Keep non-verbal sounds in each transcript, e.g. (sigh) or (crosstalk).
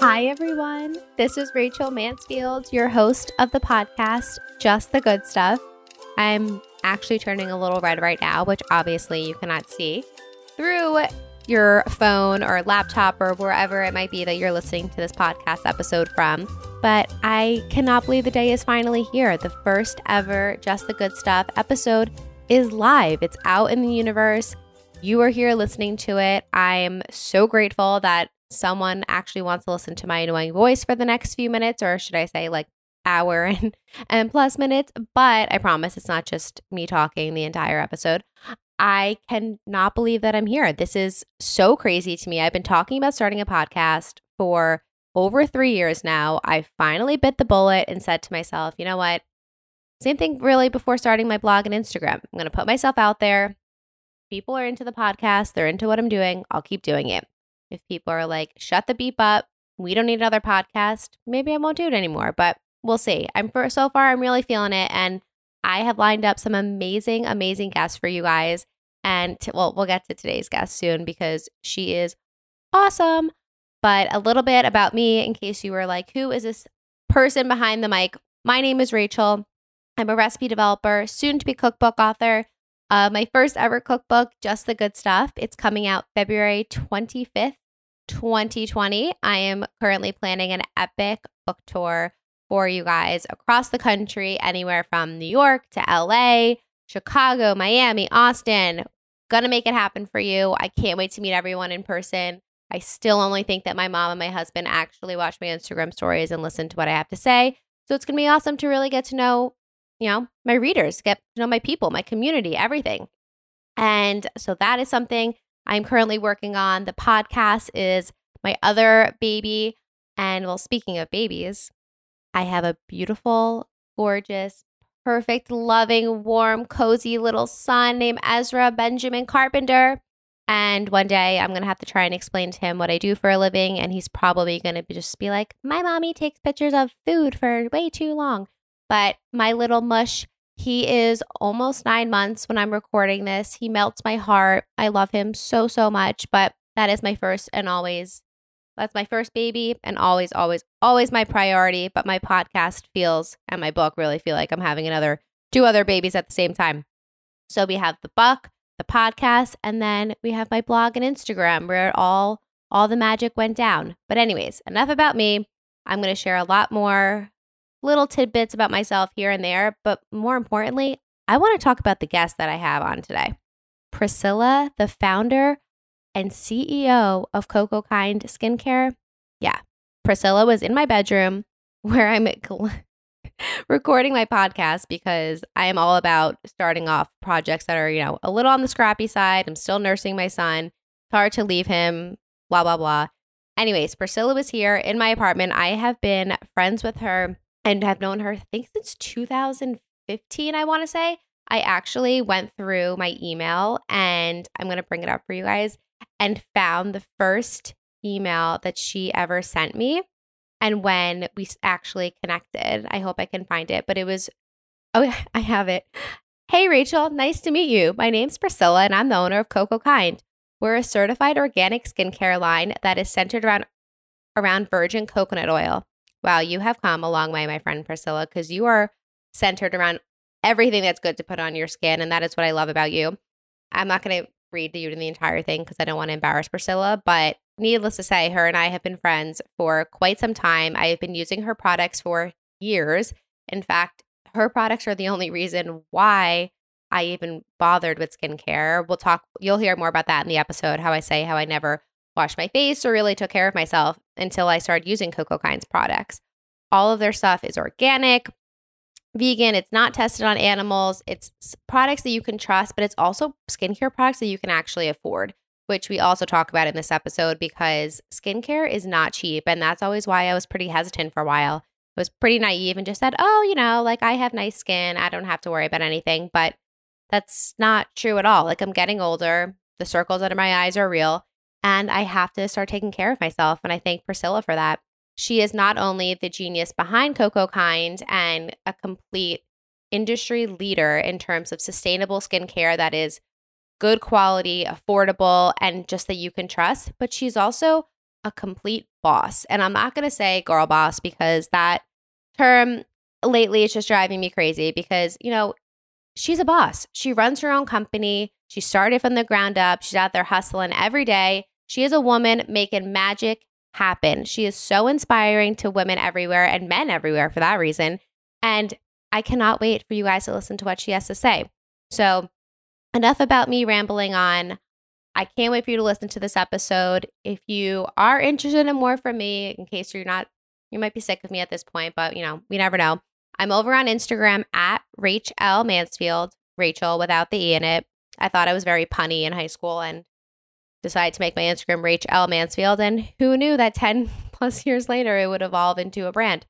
Hi, everyone. This is Rachel Mansfield, your host of the podcast, Just the Good Stuff. I'm actually turning a little red right now, which obviously you cannot see through your phone or laptop or wherever it might be that you're listening to this podcast episode from. But I cannot believe the day is finally here. The first ever Just the Good Stuff episode is live, it's out in the universe. You are here listening to it. I'm so grateful that someone actually wants to listen to my annoying voice for the next few minutes, or should I say, like, hour (laughs) and, and plus minutes. But I promise it's not just me talking the entire episode. I cannot believe that I'm here. This is so crazy to me. I've been talking about starting a podcast for over three years now. I finally bit the bullet and said to myself, you know what? Same thing really before starting my blog and Instagram. I'm going to put myself out there. People are into the podcast, they're into what I'm doing. I'll keep doing it. If people are like, shut the beep up, we don't need another podcast, maybe I won't do it anymore, but we'll see. I'm for so far, I'm really feeling it. And I have lined up some amazing, amazing guests for you guys. And t- well, we'll get to today's guest soon because she is awesome. But a little bit about me in case you were like, who is this person behind the mic? My name is Rachel. I'm a recipe developer, soon to be cookbook author. Uh, my first ever cookbook, Just the Good Stuff. It's coming out February 25th, 2020. I am currently planning an epic book tour for you guys across the country, anywhere from New York to LA, Chicago, Miami, Austin. Gonna make it happen for you. I can't wait to meet everyone in person. I still only think that my mom and my husband actually watch my Instagram stories and listen to what I have to say. So it's gonna be awesome to really get to know, you know, my readers, get to know my people, my community, everything. And so that is something I'm currently working on. The podcast is my other baby. And well, speaking of babies, I have a beautiful, gorgeous, perfect, loving, warm, cozy little son named Ezra Benjamin Carpenter. And one day I'm going to have to try and explain to him what I do for a living. And he's probably going to just be like, My mommy takes pictures of food for way too long. But my little mush, he is almost nine months when I'm recording this. He melts my heart. I love him so, so much. But that is my first and always that's my first baby and always, always, always my priority. But my podcast feels and my book really feel like I'm having another two other babies at the same time. So we have the book, the podcast, and then we have my blog and Instagram where it all all the magic went down. But anyways, enough about me. I'm going to share a lot more little tidbits about myself here and there, but more importantly, I want to talk about the guest that I have on today. Priscilla, the founder and CEO of Coco Kind Skincare. Yeah, Priscilla was in my bedroom (laughs) where I'm (laughs) recording my podcast because I am all about starting off projects that are, you know, a little on the scrappy side. I'm still nursing my son. It's hard to leave him, blah, blah, blah. Anyways, Priscilla was here in my apartment. I have been friends with her and have known her, I think, since 2015, I want to say. I actually went through my email and I'm going to bring it up for you guys and found the first email that she ever sent me. And when we actually connected, I hope I can find it, but it was, oh, I have it. Hey, Rachel, nice to meet you. My name's Priscilla, and I'm the owner of Coco Kind. We're a certified organic skincare line that is centered around around virgin coconut oil. Wow, you have come a long way, my friend Priscilla, because you are centered around everything that's good to put on your skin. And that is what I love about you. I'm not going to read you the entire thing because I don't want to embarrass Priscilla, but needless to say, her and I have been friends for quite some time. I have been using her products for years. In fact, her products are the only reason why I even bothered with skincare. We'll talk, you'll hear more about that in the episode, how I say how I never washed my face or really took care of myself until I started using Coco Kinds products. All of their stuff is organic, vegan, it's not tested on animals. It's products that you can trust, but it's also skincare products that you can actually afford, which we also talk about in this episode because skincare is not cheap. And that's always why I was pretty hesitant for a while. I was pretty naive and just said, oh, you know, like I have nice skin. I don't have to worry about anything. But that's not true at all. Like I'm getting older. The circles under my eyes are real. And I have to start taking care of myself. And I thank Priscilla for that. She is not only the genius behind Coco Kind and a complete industry leader in terms of sustainable skincare that is good quality, affordable, and just that you can trust, but she's also a complete boss. And I'm not going to say girl boss because that term lately is just driving me crazy because, you know, she's a boss. She runs her own company. She started from the ground up. She's out there hustling every day. She is a woman making magic happen. She is so inspiring to women everywhere and men everywhere for that reason. And I cannot wait for you guys to listen to what she has to say. So, enough about me rambling on. I can't wait for you to listen to this episode. If you are interested in more from me, in case you're not, you might be sick of me at this point, but you know, we never know. I'm over on Instagram at Rachel Mansfield, Rachel without the E in it. I thought I was very punny in high school and decided to make my Instagram Rach L Mansfield. And who knew that 10 (laughs) plus years later it would evolve into a brand?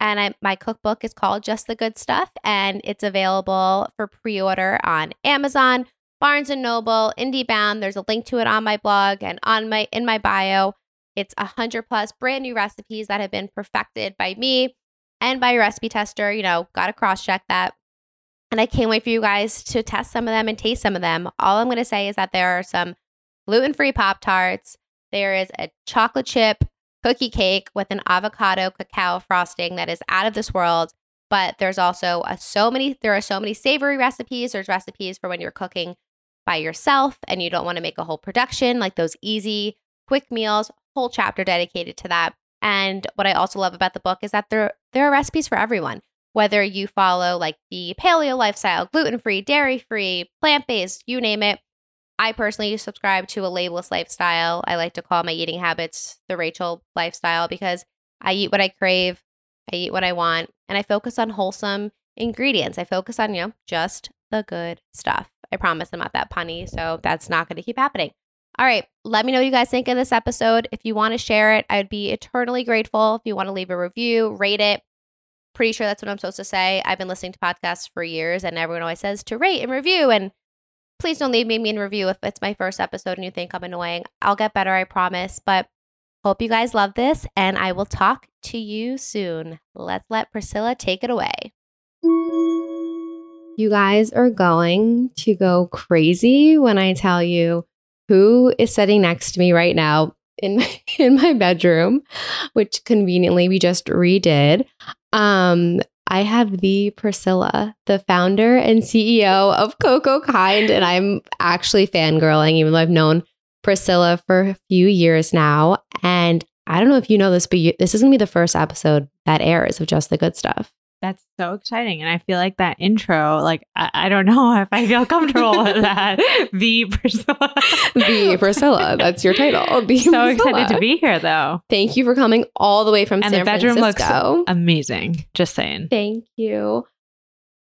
And I, my cookbook is called Just the Good Stuff, and it's available for pre order on Amazon, Barnes and Noble, IndieBound. There's a link to it on my blog and on my in my bio. It's a hundred plus brand new recipes that have been perfected by me and by a recipe tester. You know, got to cross check that. And I can't wait for you guys to test some of them and taste some of them. All I'm going to say is that there are some gluten free Pop Tarts. There is a chocolate chip cookie cake with an avocado cacao frosting that is out of this world. But there's also a, so many, there are so many savory recipes. There's recipes for when you're cooking by yourself and you don't want to make a whole production, like those easy, quick meals, whole chapter dedicated to that. And what I also love about the book is that there there are recipes for everyone. Whether you follow like the paleo lifestyle, gluten free, dairy free, plant based, you name it. I personally subscribe to a labelless lifestyle. I like to call my eating habits the Rachel lifestyle because I eat what I crave, I eat what I want, and I focus on wholesome ingredients. I focus on, you know, just the good stuff. I promise I'm not that punny, so that's not going to keep happening. All right, let me know what you guys think of this episode. If you want to share it, I would be eternally grateful. If you want to leave a review, rate it. Pretty sure that's what I'm supposed to say. I've been listening to podcasts for years, and everyone always says to rate and review. And please don't leave me a mean review if it's my first episode and you think I'm annoying. I'll get better, I promise. But hope you guys love this, and I will talk to you soon. Let's let Priscilla take it away. You guys are going to go crazy when I tell you who is sitting next to me right now in my, (laughs) in my bedroom, which conveniently we just redid. Um, I have the Priscilla, the founder and CEO of Coco Kind, and I'm actually fangirling, even though I've known Priscilla for a few years now. And I don't know if you know this, but you, this is gonna be the first episode that airs of Just the Good Stuff. That's so exciting. And I feel like that intro, like, I, I don't (laughs) know if I feel comfortable with (laughs) that. The Priscilla. the Priscilla. That's your title. (laughs) The so Priscilla. excited to be here, though. Thank you for coming all the way from and San the bedroom Francisco. looks amazing. Just saying. Thank you.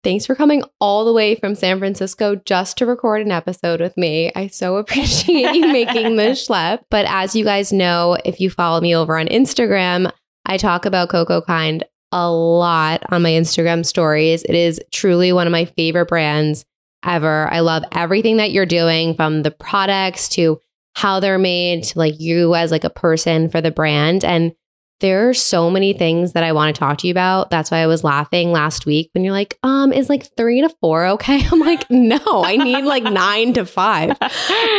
Thanks for coming all the way from San Francisco just to record an episode with me. I so appreciate you making this schlep. But as you guys know, if you follow me over on Instagram, I talk about Coco Kind a lot on my Instagram stories. It is truly one of my favorite brands ever. I love everything that you're doing from the products to how they're made to like you as like a person for the brand and there are so many things that I want to talk to you about. That's why I was laughing last week when you're like, um, is like three to four okay? (laughs) I'm like, no, I need like (laughs) nine to five.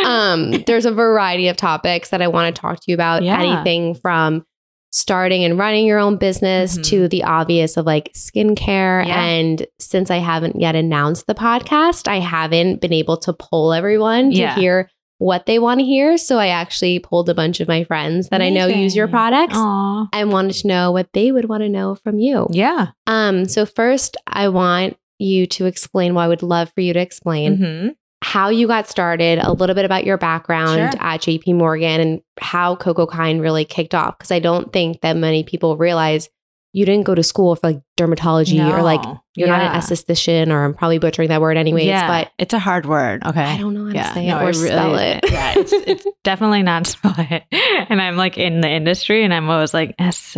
Um, there's a variety of topics that I want to talk to you about. Yeah. Anything from starting and running your own business Mhm. to the obvious of like skincare. Yeah. And since I haven't yet announced the podcast, I haven't been able to poll everyone to Yeah. hear what they want to hear. So I actually pulled a bunch of my friends that I know use your products Aw. and wanted to know what they would want to know from you. Yeah. Um, so first I want you to explain well, I would love for you to explain Mhm. How you got started, a little bit about your background Sure. at JP Morgan and how Coco Kind really kicked off. Because I don't think that many people realize you didn't go to school for like dermatology or like you're not an esthetician or I'm probably butchering that word anyways, yeah. but it's a hard word. Okay. I don't know how yeah, to say no, it or really spell it. (laughs) yeah, it's, it's (laughs) definitely not spell it. And I'm like in the industry, and I'm always like, S.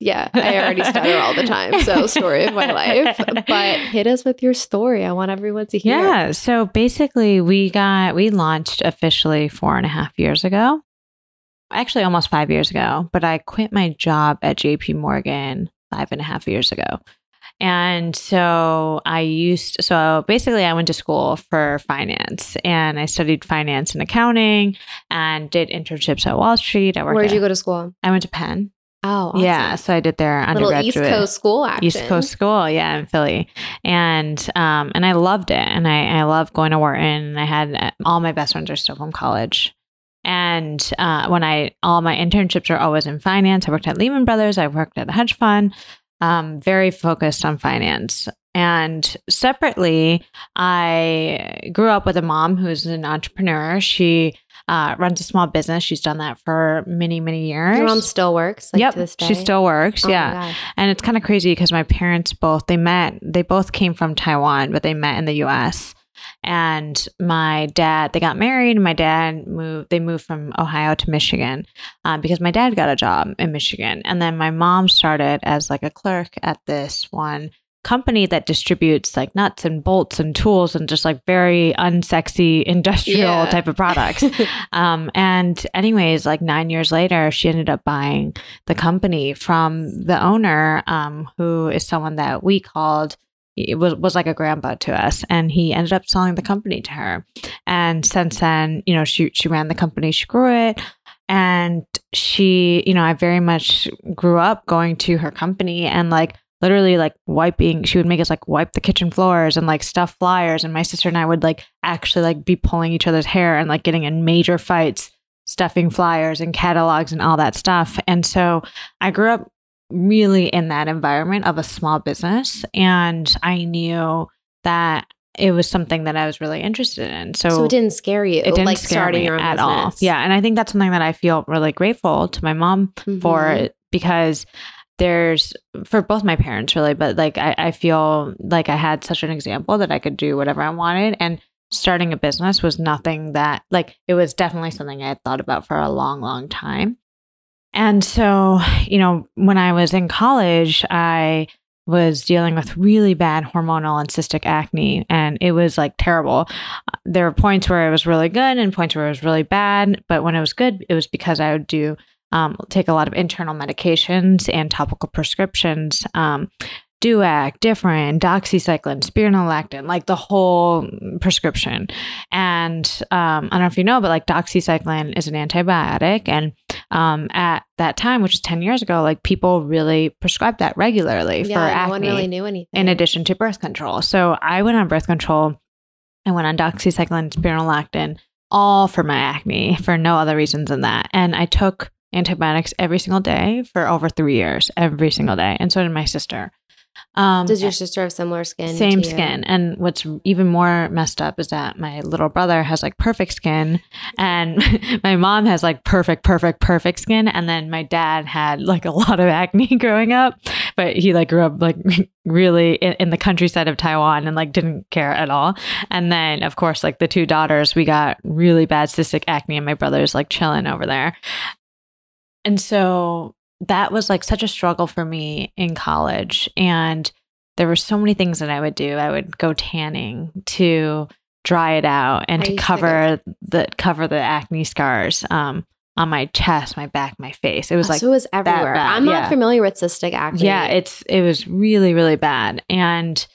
Yeah, I already stutter (laughs) all the time. So, story of my life. But hit us with your story. I want everyone to hear. Yeah. So basically, we got we launched officially four and a half years ago. Actually, almost five years ago. But I quit my job at J.P. Morgan five and a half years ago, And so I used, so basically, I went to school for finance and I studied finance and accounting and did internships at Wall Street. I worked Where'd at- you go to school? I went to Penn. Oh, awesome. Yeah. So I did their Little undergraduate. East Coast school action. East Coast school, yeah, in Philly, and um, and I loved it, and I I love going to Wharton, and I had uh, all my best friends are still from college, and uh, when I all my internships are always in finance. I worked at Lehman Brothers, I worked at a hedge fund, um, very focused on finance. And separately, I grew up with a mom who's an entrepreneur. She uh, runs a small business. She's done that for many, many years. Your mom still works, like yep, to this day. she still works. Oh yeah, and it's kind of crazy because my parents both they met. They both came from Taiwan, but they met in the U.S. And my dad, they got married. And my dad moved. They moved from Ohio to Michigan um, because my dad got a job in Michigan. And then my mom started as like a clerk at this one company that distributes like nuts and bolts and tools and just like very unsexy industrial Yeah. type of products. (laughs) um, and anyways, like nine years later, she ended up buying the company from the owner, um, who is someone that we called it was was like a grandpa to us, and he ended up selling the company to her. And since then, you know, she she ran the company, she grew it, and she, you know, I very much grew up going to her company and like literally like wiping she would make us like wipe the kitchen floors and like stuff flyers and my sister and I would like actually like be pulling each other's hair and like getting in major fights stuffing flyers and catalogs and all that stuff and so I grew up really in that environment of a small business and I knew that it was something that I was really interested in so, So, it didn't scare you, it didn't like scare starting me your own at business. all yeah and I think that's something that I feel really grateful to my mom for Mhm. it because there's for both my parents really but like I, I feel like i had such an example that i could do whatever i wanted and starting a business was nothing that like it was definitely something i had thought about for a long long time. And so you know when i was in college i was dealing with really bad hormonal and cystic acne and it was like terrible. There were points where it was really good and points where it was really bad but when it was good it was because i would do um, take a lot of internal medications and topical prescriptions um, Duac, Differin, Doxycycline, Spironolactone, like the whole prescription. And um, I don't know if you know, but like Doxycycline is an antibiotic. And um, at that time, which is 10 years ago, like people really prescribed that regularly yeah, for no acne one really knew anything. in addition to birth control. So I went on birth control. I went on doxycycline, spironolactone, all for my acne for no other reasons than that. And I took antibiotics every single day for over three years, every single day. And so did my sister. Um, Does your sister have similar skin? same skin. And what's even more messed up is that my little brother has like perfect skin, and (laughs) my mom has like perfect, perfect, perfect skin. And then my dad had like a lot of acne (laughs) growing up, but he like grew up like (laughs) really in, in the countryside of Taiwan and like didn't care at all. And then, of course, like the two daughters, we got really bad cystic acne, and my brother's like chilling over there. And so that was like such a struggle for me in college. And there were so many things that I would do. I would go tanning to dry it out and I to used to cover the cover the acne scars um, on my chest, my back, my face. It was Oh, like so it was everywhere. bad, I'm not yeah. familiar with cystic acne. yeah, it's it was really really bad and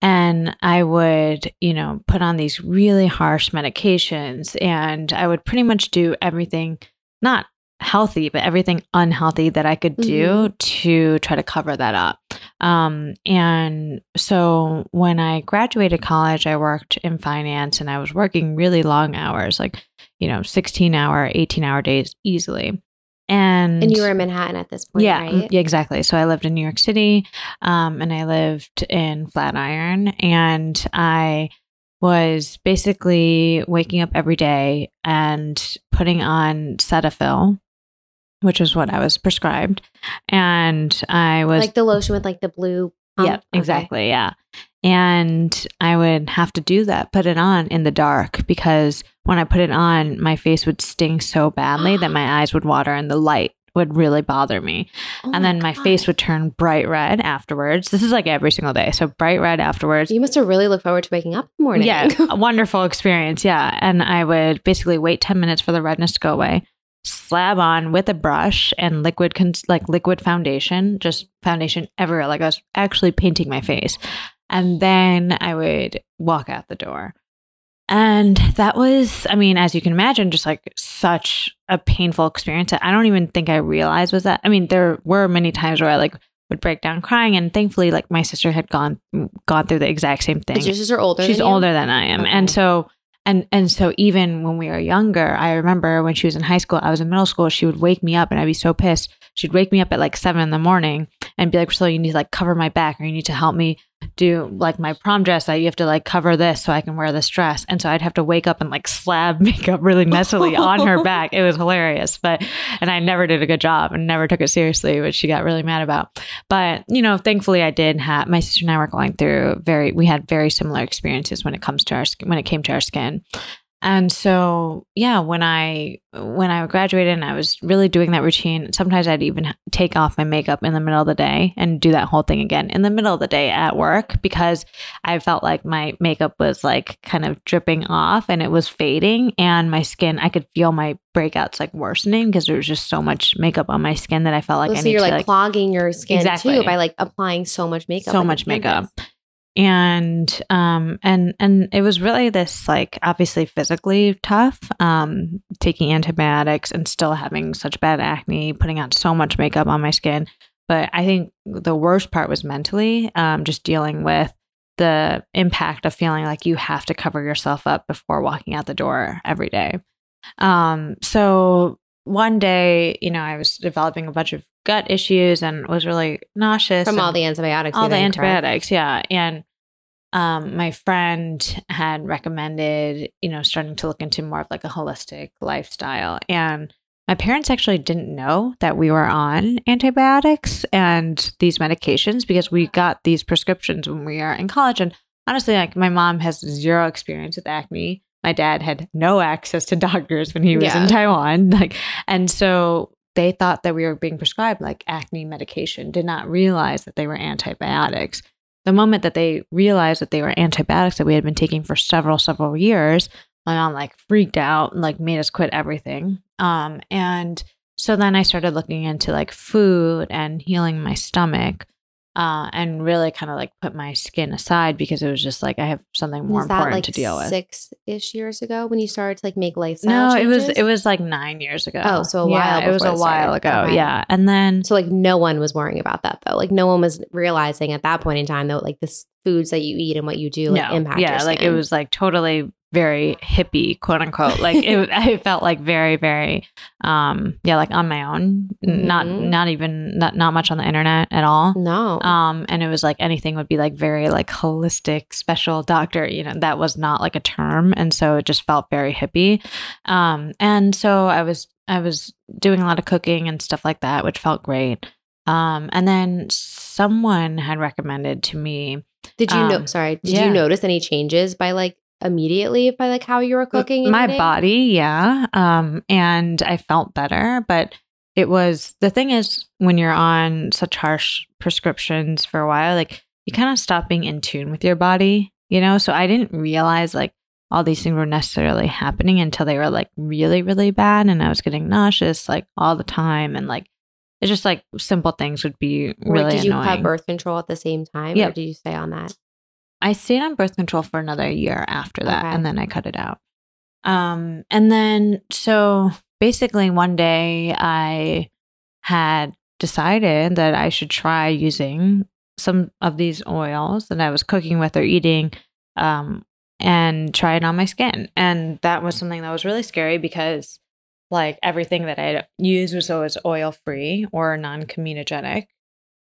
and I would, you know, put on these really harsh medications and I would pretty much do everything not healthy, but everything unhealthy that I could do to try to cover that up. Um, and so when I graduated college, I worked in finance and I was working really long hours, like, you know, 16 hour, 18 hour days easily. And, and you were in Manhattan at this point, yeah, right? yeah, exactly. So I lived in New York City, um, and I lived in Flatiron, and I was basically waking up every day and putting on Cetaphil, which is what I was prescribed, and I was like the lotion with like the blue. pump? yeah, Okay. exactly. Yeah. And I would have to do that, put it on in the dark because when I put it on, my face would sting so badly that my (gasps) eyes would water and the light would really bother me. Oh and then my God. face would turn bright red afterwards. This is like every single day. So bright red afterwards. You must have really looked forward to waking up in the morning. Yeah, (laughs) a wonderful experience. Yeah. And I would basically wait 10 minutes for the redness to go away, slab on with a brush and liquid, cons- like liquid foundation, just foundation everywhere. Like I was actually painting my face. And then I would walk out the door. And that was, I mean, as you can imagine, just like such a painful experience. I don't even think I realized was that. I mean, there were many times where I like would break down crying, and thankfully, like my sister had gone gone through the exact same thing. Is your sister older? She's than older than I am, Okay. and so and and so even when we were younger, I remember when she was in high school, I was in middle school. She would wake me up, and I'd be so pissed. She'd wake me up at like seven in the morning and be like, "Priscilla, you need to like cover my back, or you need to help me do like my prom dress. That you have to like cover this so I can wear this dress." And so I'd have to wake up and like slab (laughs) makeup really messily on her (laughs) back. It was hilarious, but and I never did a good job and never took it seriously, which she got really mad about. But you know, thankfully, I did have my sister and I were going through very. We had very similar experiences when it comes to our when it came to our skin. And so, yeah, when I when I graduated and I was really doing that routine, sometimes I'd even take off my makeup in the middle of the day and do that whole thing again in the middle of the day at work because I felt like my makeup was like kind of dripping off and it was fading and my skin I could feel my breakouts like worsening because there was just so much makeup on my skin that I felt like Well, I so you're like, like clogging your skin Exactly. too by like applying so much makeup. so much makeup. And um and and it was really this like obviously physically tough um taking antibiotics and still having such bad acne putting on so much makeup on my skin. But i think the worst part was mentally um just dealing with the impact of feeling like you have to cover yourself up before walking out the door every day. Um so one day you know i was developing a bunch of gut issues and was really nauseous from all the antibiotics. all the correct? antibiotics yeah and um my friend had recommended you know starting to look into more of like a holistic lifestyle and my parents actually didn't know that we were on antibiotics and these medications because we got these prescriptions when we were in college and honestly like my mom has zero experience with acne my dad had no access to (laughs) doctors when he was Yeah. in taiwan like and so they thought that we were being prescribed like acne medication, did not realize that they were antibiotics. The moment that they realized that they were antibiotics that we had been taking for several, several years, my mom like freaked out and like made us quit everything. Um, and so then I started looking into like food and healing my stomach. Uh, and really kind of like put my skin aside because it was just like I have something more that important like to deal with. six ish years ago when you started to like make lifestyle No, it was it was like nine years ago. Oh, so a Yeah, while It was a while ago. Okay. Yeah, and then So like no one was worrying about that though. Like no one was realizing at that point in time though, like the foods that you eat and what you do like no, impact. yeah, like it was like totally very hippie, quote unquote. Like it, (laughs) I felt like very, very, um, yeah, like on my own. N- Not, not even, not, not much on the internet at all. no. Um, and it was like anything would be like very like holistic special doctor, you know, that was not like a term. And so it just felt very hippie. Um, and so I was, I was doing a lot of cooking and stuff like that, which felt great. Um, and then someone had recommended to me did you know? um, Sorry, did yeah. you notice any changes by like immediately by like how you were cooking? my eating? body yeah um and i felt better but it was the thing is when you're on such harsh prescriptions for a while like you kind of stop being in tune with your body you know so i didn't realize like all these things were necessarily happening until they were like really really bad and i was getting nauseous like all the time and like it's just like simple things would be really did you annoying. have birth control at the same time? Or did you stay on that? I stayed on birth control for another year after that, Okay. and then I cut it out. Um, and then so basically one day I had decided that I should try using some of these oils that I was cooking with or eating, um, and try it on my skin. And that was something that was really scary because like everything that I used was always oil free or non comedogenic.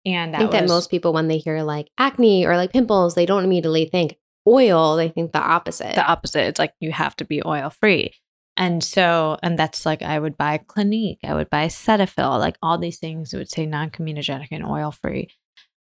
And I think that most people when they hear like acne or like pimples, they don't immediately think oil. They think the opposite. the opposite. It's like you have to be oil free. And so, and that's like I would buy Clinique, I would buy Cetaphil, like all these things that would say non comedogenic and oil free.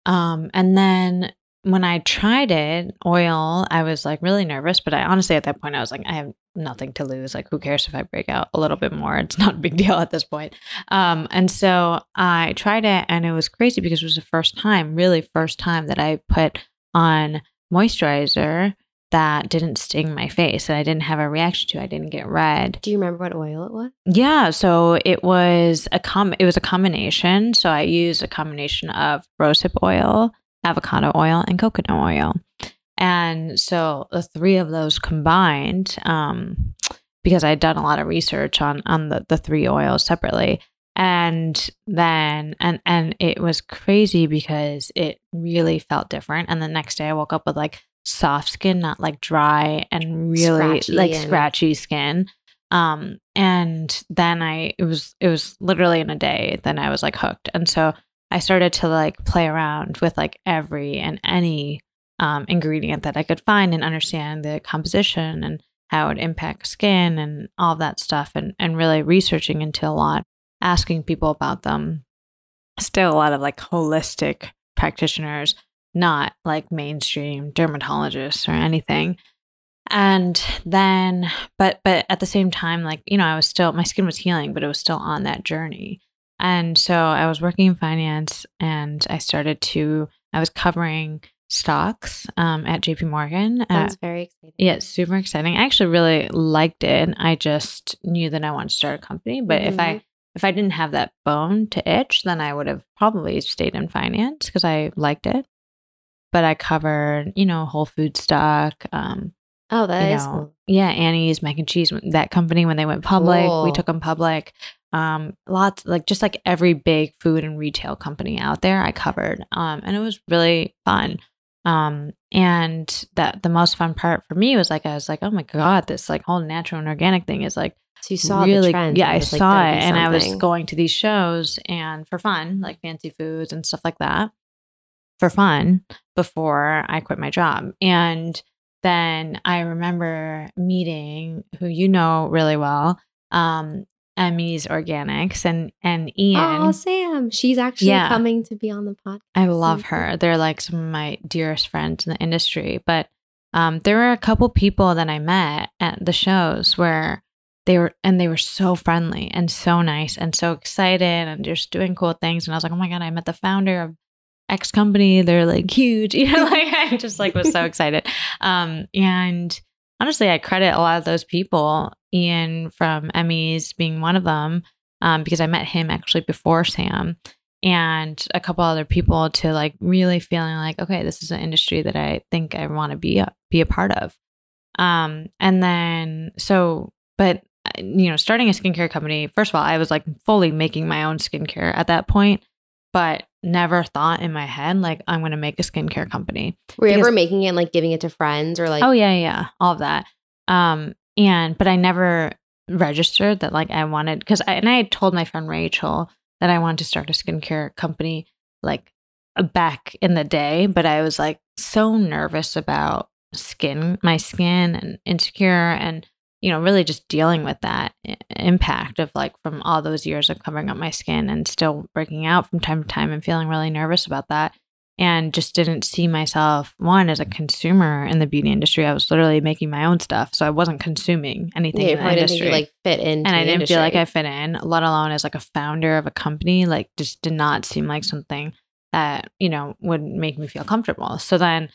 Um, and then when I tried it, oil, I was like really nervous, but I honestly at that point I was like, I have nothing to lose. Like, who cares if I break out a little bit more? It's not a big (laughs) deal at this point. Um, and so I tried it, and it was crazy because it was the first time, really first time that I put on moisturizer that didn't sting my face and I didn't have a reaction to. I didn't get red. Do you remember what oil it was? Yeah, so it was a com it was a combination. So I used a combination of rosehip oil, avocado oil, and coconut oil. And so the three of those combined, um, because I had done a lot of research on on the, the three oils separately. And then and and it was crazy because it really felt different. And the next day I woke up with like soft skin, not like dry and really Scratchy like and- scratchy skin. Um, and then I it was it was literally in a day, then I was like hooked. And so I started to like play around with like every and any um, ingredient that I could find and understand the composition and how it impacts skin and all that stuff and, and really researching into a lot, asking people about them. Still a lot of like holistic practitioners, not like mainstream dermatologists or anything. And then but but at the same time, like, you know, I was still my skin was healing, but it was still on that journey. And so I was working in finance and I started to I was covering stocks um, at JP Morgan. Uh, Sounds very exciting. yeah, super exciting. I actually really liked it. I just knew that I wanted to start a company. But if I if I didn't have that bone to itch, then I would have probably stayed in finance because I liked it. But I covered, you know, Whole Food stock, um, Oh, that is know, cool. yeah, Annie's mac and cheese. That company when they went public, we took them public. Um, lots like just like every big food and retail company out there, I covered. Um, and it was really fun. Um, and that the most fun part for me was like I was like, oh my god, this like whole natural and organic thing is like So you saw really the trend. yeah i like, saw it and i was going to these shows and for fun like fancy foods and stuff like that for fun before i quit my job and then i remember meeting who you know really well um emmy's organics and and ian Oh, Sam. She's actually Yeah. coming to be on the podcast. I love her. They're like some of my dearest friends in the industry. But um, there were a couple people that I met at the shows where they were, and they were so friendly and so nice and so excited and just doing cool things. And I was like, oh my God, I met the founder of X company. They're like huge. (laughs) You know, like I just like was so (laughs) excited. Um, and honestly, I credit a lot of those people, Ian from Emmys being one of them, um, because I met him actually before Sam and a couple other people to like really feeling like okay this is an industry that i think i want to be a, be a part of. Um and then so but uh, you know starting a skincare company first of all i was like fully making my own skincare at that point but never thought in my head like i'm going to make a skincare company. Were you because- ever making it and like giving it to friends or like oh yeah yeah all of that. Um and but i never registered that like i wanted because i and i had told my friend rachel that i wanted to start a skincare company like uh, back in the day but i was like so nervous about skin my skin and insecure and you know really just dealing with that impact of like from all those years of covering up my skin and still breaking out from time to time and feeling really nervous about that and just didn't see myself one as a consumer in the beauty industry. I was literally making my own stuff, so I wasn't consuming anything yeah, in the probably didn't think industry. like fit into and I didn't feel like I fit in, let alone as like a founder of a company. Like, just did not seem like something that you know would make me feel comfortable. So then,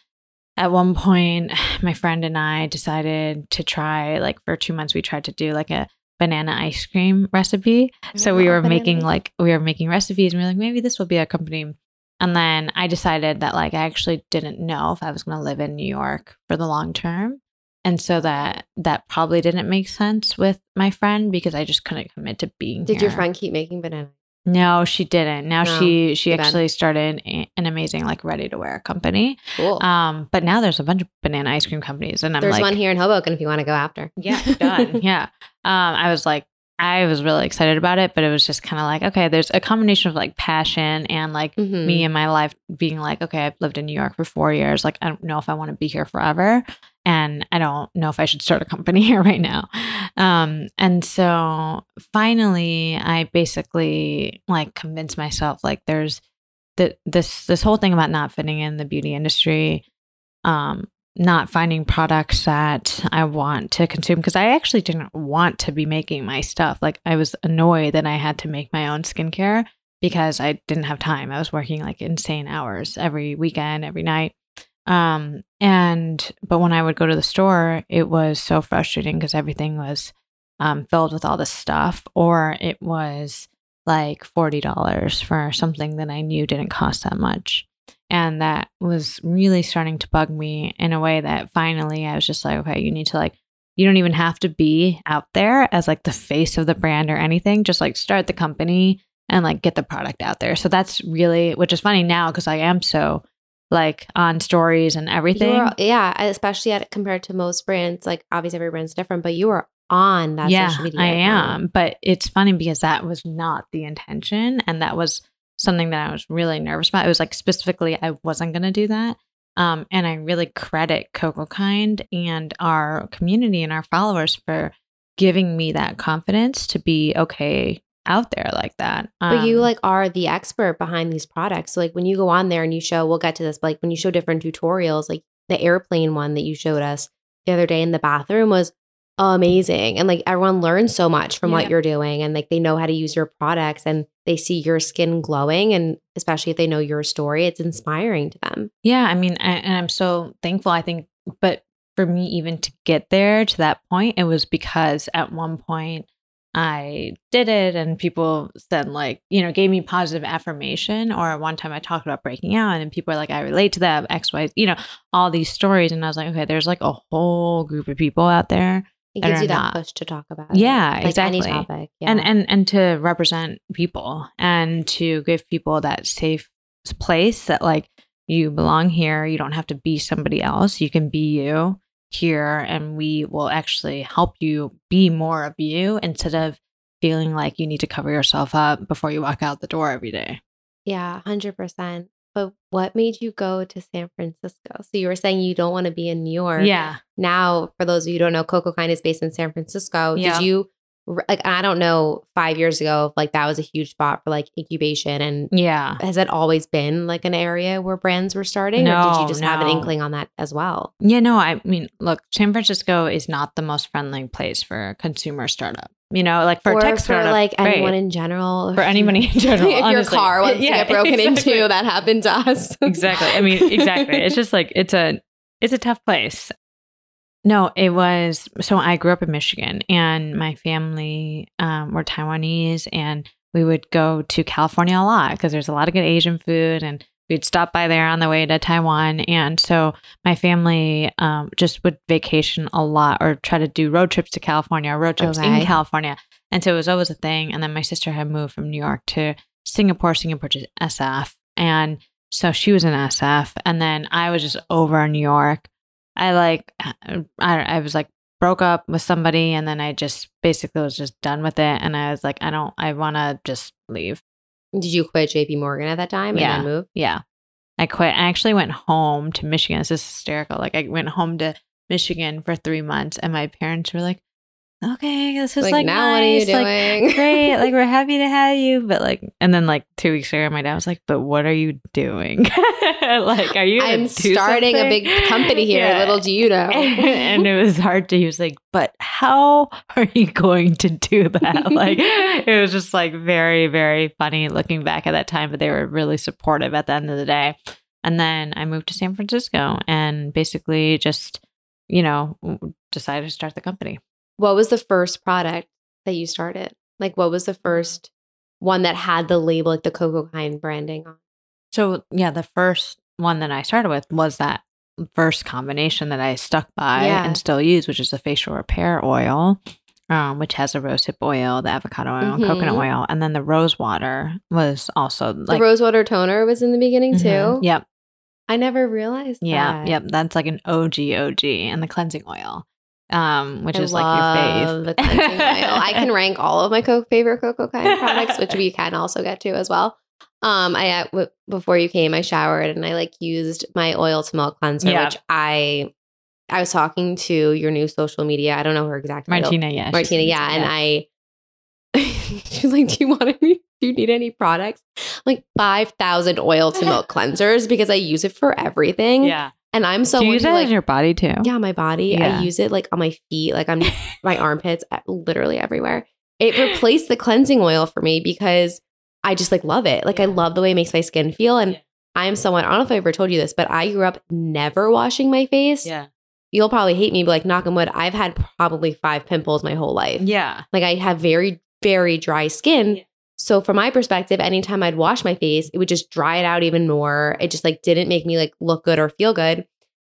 at one point, my friend and I decided to try. Like for two months, we tried to do like a banana ice cream recipe. I So we were making like we were making recipes, and we were like, maybe this will be a company. And then I decided that like I actually didn't know if I was going to live in New York for the long term. And so that that probably didn't make sense with my friend because I just couldn't commit to being Did your friend keep making banana? No, she didn't. Now No, she she bad. actually started a- an amazing like ready to wear company. Cool. Um, but now there's a bunch of banana ice cream companies, and I'm There's like, one here in Hoboken if you want to go after. yeah, (laughs) done. yeah. Um, I was like, I was really excited about it, but it was just kind of like, okay, there's a combination of like passion and like Mhm. me and my life being like, okay, I've lived in New York for four years. Like, I don't know if I want to be here forever. And I don't know if I should start a company (laughs) here right now. Um, and so finally, I basically like convinced myself like there's the, this this whole thing about not fitting in the beauty industry, um, not finding products that I want to consume because I actually didn't want to be making my stuff. Like I was annoyed that I had to make my own skincare because I didn't have time. I was working like insane hours every weekend, every night. Um, and but when I would go to the store, it was so frustrating because everything was um, filled with all this stuff, or it was like forty dollars for something that I knew didn't cost that much. And that was really starting to bug me in a way that finally I was just like, okay, you need to like you don't even have to be out there as like the face of the brand or anything. Just like start the company and like get the product out there. So that's really, which is funny now because I am so like on stories and everything. Yeah, especially at compared to most brands. Like obviously every brand's different, but you are on that yeah, social media. I am. But it's funny because that was not the intention. And that was something that I was really nervous about. It was like specifically, I wasn't going to do that. Um, and I really credit Coco Kind and our community and our followers for giving me that confidence to be okay out there like that. Um, but you Um, like are the expert behind these products. So like when you go on there and you show, we'll get to this, but like when you show different tutorials, like the airplane one that you showed us the other day in the bathroom was amazing. And like everyone learns so much from Yeah. what you're doing and like they know how to use your products and they see your skin glowing and especially if they know your story, it's inspiring to them. Yeah, I mean, I, and I'm so thankful. I think, but for me, even to get there to that point, it was because at one point I did it, and people said like, you know, gave me positive affirmation. Or one time I talked about breaking out, and people are like, I relate to that X, Y, you know, all these stories, and I was like, okay, there's like a whole group of people out there It gives you that not. push to talk about. it. Yeah, like exactly. any topic. Yeah. and and and to represent people and to give people that safe place that like you belong here you don't have to be somebody else you can be you here and we will actually help you be more of you instead of feeling like you need to cover yourself up before you walk out the door every day Yeah, 100%. But what made you go to San Francisco? So you were saying you don't want to be in New York. yeah Now, for those of you who don't know, Coco Kind is based in San Francisco. Yeah. Did you, like, I don't know, five years ago, if, like that was a huge spot for like incubation. And yeah has that always been like an area where brands were starting? or did No, you just have an inkling on that as well? Yeah, no, I mean, look, San Francisco is not the most friendly place for a consumer startup. You know, like for or tech for startup, like anyone in general. for anybody in (laughs) general. if your car (laughs) wants Yeah, to get broken exactly. into, that happened to us. exactly. I mean, exactly. It's just like it's a it's a tough place. No, it was so I grew up in Michigan and my family um, were Taiwanese and we would go to California a lot because there's a lot of good Asian food and we'd stop by there on the way to Taiwan. And so my family um, just would vacation a lot or try to do road trips to California, road trips Okay. in California. And so it was always a thing. And then my sister had moved from New York to Singapore, Singapore to SF. And so she was in SF. And then I was just over in New York. I like, I, I was like, broke up with somebody. And then I just basically was just done with it. And I was like, I don't, I want to just leave. Did you quit JP Morgan at that time Yeah. and then move? Yeah. I quit. I actually went home to Michigan. This is hysterical. Like I went home to Michigan for three months and my parents were like, okay, this is Like, like, now what are you nice, like, (laughs) great. Like we're happy to have you. But like, and then like two weeks later, my dad was like, but what are you doing? (laughs) like, are you, I'm starting a big company here. (laughs) Yeah. Little do you know. and it was hard to, he was like, but how are you going to do that? like, it was just like very, very funny looking back at that time, but they were really supportive at the end of the day. And then I moved to San Francisco and basically just, you know, decided to start the company. What was the first product that you started? Like, what was the first one that had the label, like the Coco Kind branding on? So, yeah, the first one that I started with was that first combination that I stuck by Yeah. and still use, which is the facial repair oil, um, which has the rosehip oil, the avocado oil, and coconut oil. And then the rose water was also like, the rosewater toner was in the beginning Mhm. too. Yep. I never realized. Yeah. that. Yep. That's like an OG, OG. And the cleansing oil, um, which I is like your fave. the cleansing (laughs) oil. I can rank all of my co- favorite Coco Kind products, which we (laughs) can also get to as well. Um, I uh, w- before you came, I showered and I like used my oil to milk cleanser, Yeah. which I I was talking to your new social media. I don't know her exact title. Martina, yeah. Martina, yeah, and I. (laughs) She's like, "Do you want any? Do you need any products?" Like five thousand oil to milk cleansers because I use it for everything. yeah. And I'm someone you use who that like in your body too? yeah, my body. Yeah. I use it like on my feet, like on (laughs) my armpits, literally everywhere. It replaced the cleansing oil for me because I just like love it. Like I love the way it makes my skin feel. And Yeah. I'm someone, I don't know if I ever told you this, but I grew up never washing my face. Yeah. You'll probably hate me, but like knock on wood, I've had probably five pimples my whole life. Yeah. Like I have very, very dry skin. So from my perspective, anytime I'd wash my face, it would just dry it out even more. It just like didn't make me like look good or feel good.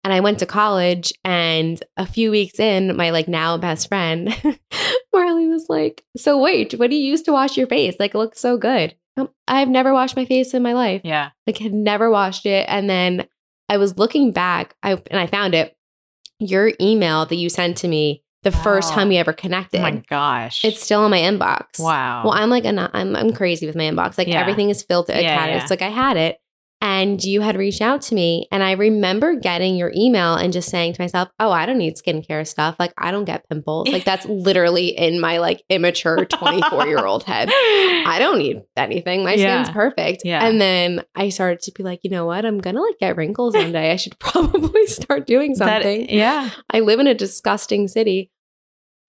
And I went to college and a few weeks in, my like now best friend, (laughs) Marley was like, So wait, what do you use to wash your face? Like it looks so good. Um, I've never washed my face in my life. Yeah. Like had never washed it. And then I was looking back, I and I found it. Your email that you sent to me the first time we ever connected. Oh my gosh. It's still in my inbox. wow. Well, I'm like an, I'm I'm crazy with my inbox. Like Yeah. everything is filtered. Yeah, Yeah. It's like I had it, and you had reached out to me, and I remember getting your email and just saying to myself, "Oh, I don't need skincare stuff. Like I don't get pimples. Like that's (laughs) literally in my like immature 24 year old head. I (laughs) don't need anything. My skin's perfect. Yeah. And then I started to be like, you know what? I'm gonna like get wrinkles one day. I should (laughs) probably start doing That- something. yeah. I live in a disgusting city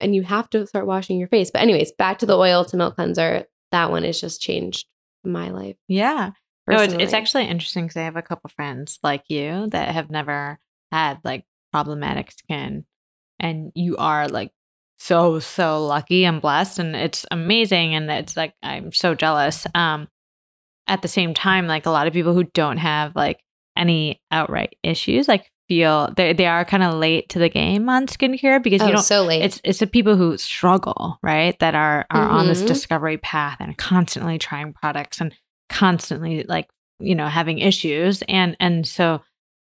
and you have to start washing your face. But, anyways, back to the oil to milk cleanser. That one has just changed my life. Yeah. No, it's, it's actually interesting because I have a couple friends like you that have never had like problematic skin. And you are like so, so lucky and blessed. And it's amazing. And it's like, I'm so jealous. Um, at the same time, like a lot of people who don't have like any outright issues, like feel they, they are kind of late to the game on skincare because oh, you don't so late. it's it's the people who struggle, right? That are are on this Mhm. discovery path and constantly trying products and constantly like, you know, having issues. And and so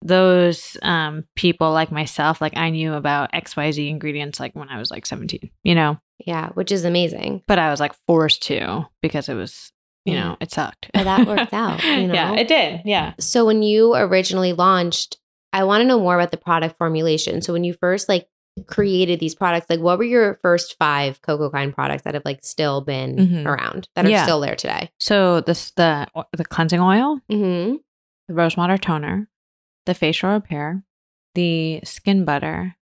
those um people like myself, like I knew about XYZ ingredients like when I was like 17, you know, yeah, which is amazing. but I was like forced to because it was, you Yeah. know, it sucked. But that worked (laughs) out, you Yeah, know? it did. Yeah. So, when you originally launched, I want to know more about the product formulation. So, when you first like created these products, like what were your first five Coco Kind products that have like still been Mhm. around that are Yeah. still there today? So this the the cleansing oil, Mm-hmm. the rose water toner, the facial repair, the skin butter,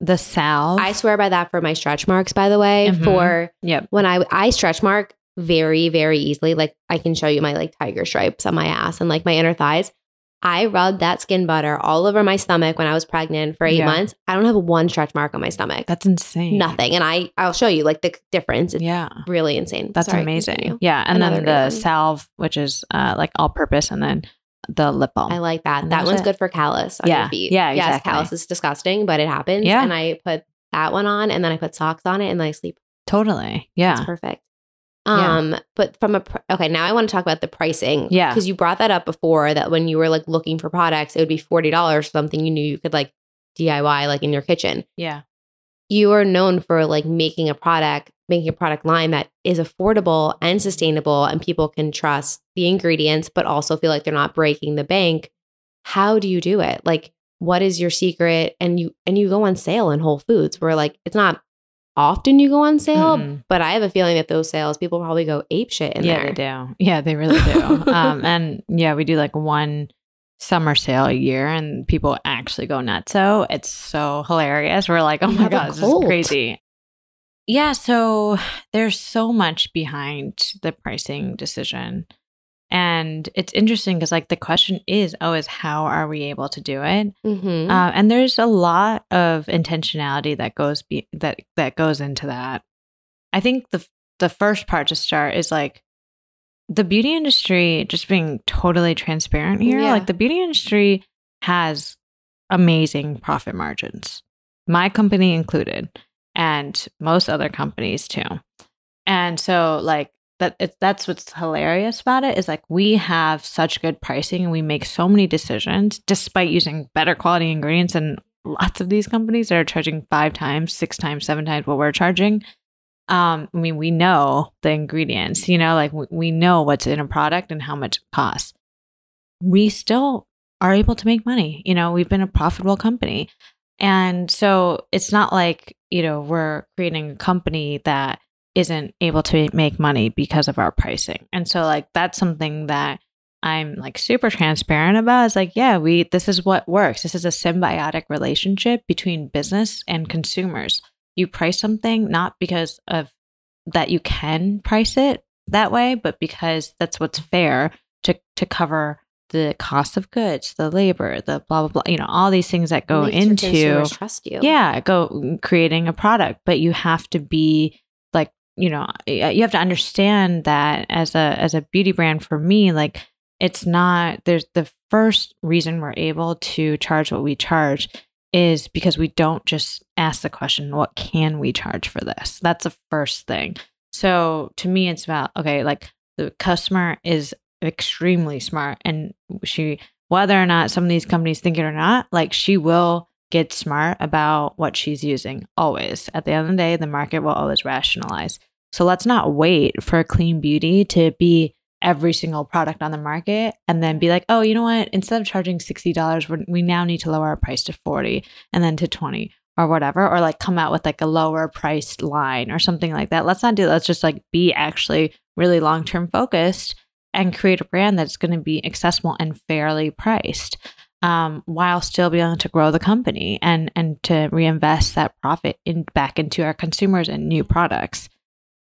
the salve. I swear by that for my stretch marks, by the way, Mhm. for yep. when I I stretch mark very very easily. Like I can show you my like tiger stripes on my ass and like my inner thighs. I rubbed that skin butter all over my stomach when I was pregnant for eight Yeah. months. I don't have one stretch mark on my stomach. That's insane. Nothing. And I I'll show you like the difference. It's Yeah. really insane. That's Sorry, amazing. continue. Yeah. And Another then the one. salve, which is uh, like all purpose, and then the lip balm. I like that. And That one's it. good for callus on Yeah. your feet. Yeah, Yes, callus is disgusting, but it happens. Yeah. And I put that one on and then I put socks on it and then I sleep. totally. Yeah. It's Yeah. Perfect. Yeah. Um, but from a pr- okay, now I want to talk about the pricing. Yeah. because you brought that up before that when you were like looking for products, it would be forty dollars something you knew you could like DIY like in your kitchen. Yeah. You are known for like making a product, making a product line that is affordable and sustainable, and people can trust the ingredients, but also feel like they're not breaking the bank. How do you do it? Like, what is your secret? And you and you go on sale in Whole Foods, where like it's not often you go on sale, Mm-mm. but I have a feeling that those sales people probably go ape shit in yeah, there. they do. Yeah, they really do. (laughs) um, and yeah, we do like one summer sale a year, and people actually go nuts. So it's so hilarious. We're like, oh my god, this is crazy. Yeah, so there's so much behind the pricing decision. And it's interesting because, like, the question is always, how are we able to do it? Mm-hmm. Uh, and there's a lot of intentionality that goes be- that that goes into that. I think the the first part to start is like the beauty industry. Just being totally transparent here, Yeah. like the beauty industry has amazing profit margins, my company included, and most other companies too. And so, like that, it's that's what's hilarious about it is like we have such good pricing and we make so many decisions despite using better quality ingredients and lots of these companies that are charging five times, six times, seven times what we're charging. Um, I mean, we know the ingredients, you know, like we, we know what's in a product and how much it costs. We still are able to make money. You know, we've been a profitable company. And so it's not like, you know, we're creating a company that isn't able to make money because of our pricing. And so like that's something that I'm like super transparent about. It's like, yeah, we this is what works. This is a symbiotic relationship between business and consumers. You price something not because of that you can price it that way, but because that's what's fair to to cover the cost of goods, the labor, the blah blah blah, you know, all these things that go into trust you. yeah, go creating a product, but you have to be you know, uh, you have to understand that as a as a beauty brand for me, like it's not there's the first reason we're able to charge what we charge is because we don't just ask the question, what can we charge for this? That's the first thing. So to me, it's about, okay, like the customer is extremely smart and she, whether or not some of these companies think it or not, like she will get smart about what she's using always. At the end of the day, the market will always rationalize. So let's not wait for clean beauty to be every single product on the market and then be like, oh, you know what? Instead of charging $60, we're, now need to lower our price to 40 and then to 20 or whatever, or like come out with like a lower priced line or something like that. Let's not do that. Let's just like be actually really long term focused and create a brand that's going to be accessible and fairly priced. Um, while still being able to grow the company and and to reinvest that profit in back into our consumers and new products.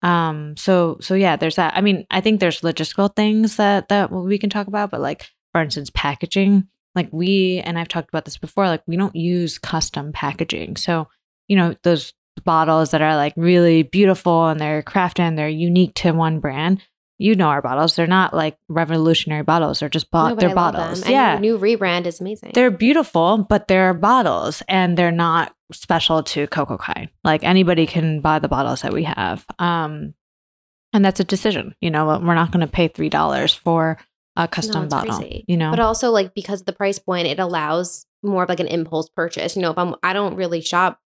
Um, so so yeah, there's that. I mean, I think there's logistical things that that we can talk about, but like for instance, packaging. Like we and I've talked about this before. Like we don't use custom packaging. So you know those bottles that are like really beautiful and they're crafted and they're unique to one brand. You know our bottles. They're not like revolutionary bottles. They're just bo- No, they're I bottles. And Yeah, new rebrand is amazing. they're beautiful, but they're bottles and they're not special to Coco Kind. Like anybody can buy the bottles that we have. Um, and that's a decision. You know, we're not going to pay three dollars for a custom it's bottle. crazy. You know, but also like because of the price point, it allows more of like an impulse purchase. You know, if I'm I don't really shop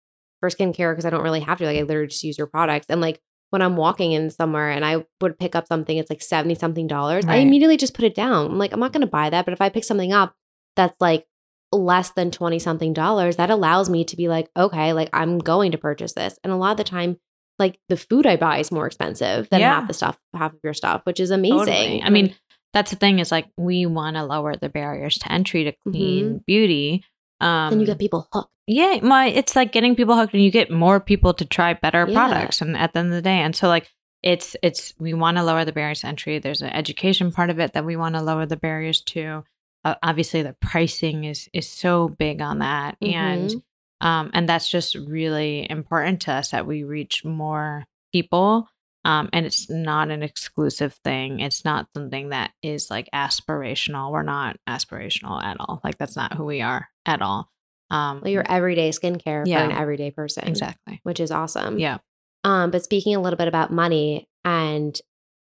for skincare because I don't really have to. Like I literally just use your products. And like when I'm walking in somewhere and I would pick up something, it's like 70 something dollars. I immediately just put it down. I'm like, I'm not gonna buy that. But if I pick something up that's like less than 20 something dollars, that allows me to be like, okay, like I'm going to purchase this. And a lot of the time, like the food I buy is more expensive than Yeah. half the stuff, half of your stuff, which is amazing. Totally. I mean, that's the thing is like we want to lower the barriers to entry to mm-hmm. clean beauty. Um, then you get people hooked. yeah, my it's like getting people hooked, and you get more people to try better Yeah. products. And at the end of the day, and so like it's it's we want to lower the barriers to entry. There's an education part of it that we want to lower the barriers to. Uh, obviously, the pricing is is so big on that, and Mm-hmm. um, and that's just really important to us that we reach more people. Um, and it's not an exclusive thing. It's not something that is like aspirational. We're not aspirational at all. Like that's not who we are at all. Um, Well, your everyday skincare Yeah. for an everyday person. exactly. Which is awesome. Yeah. Um, but speaking a little bit about money, and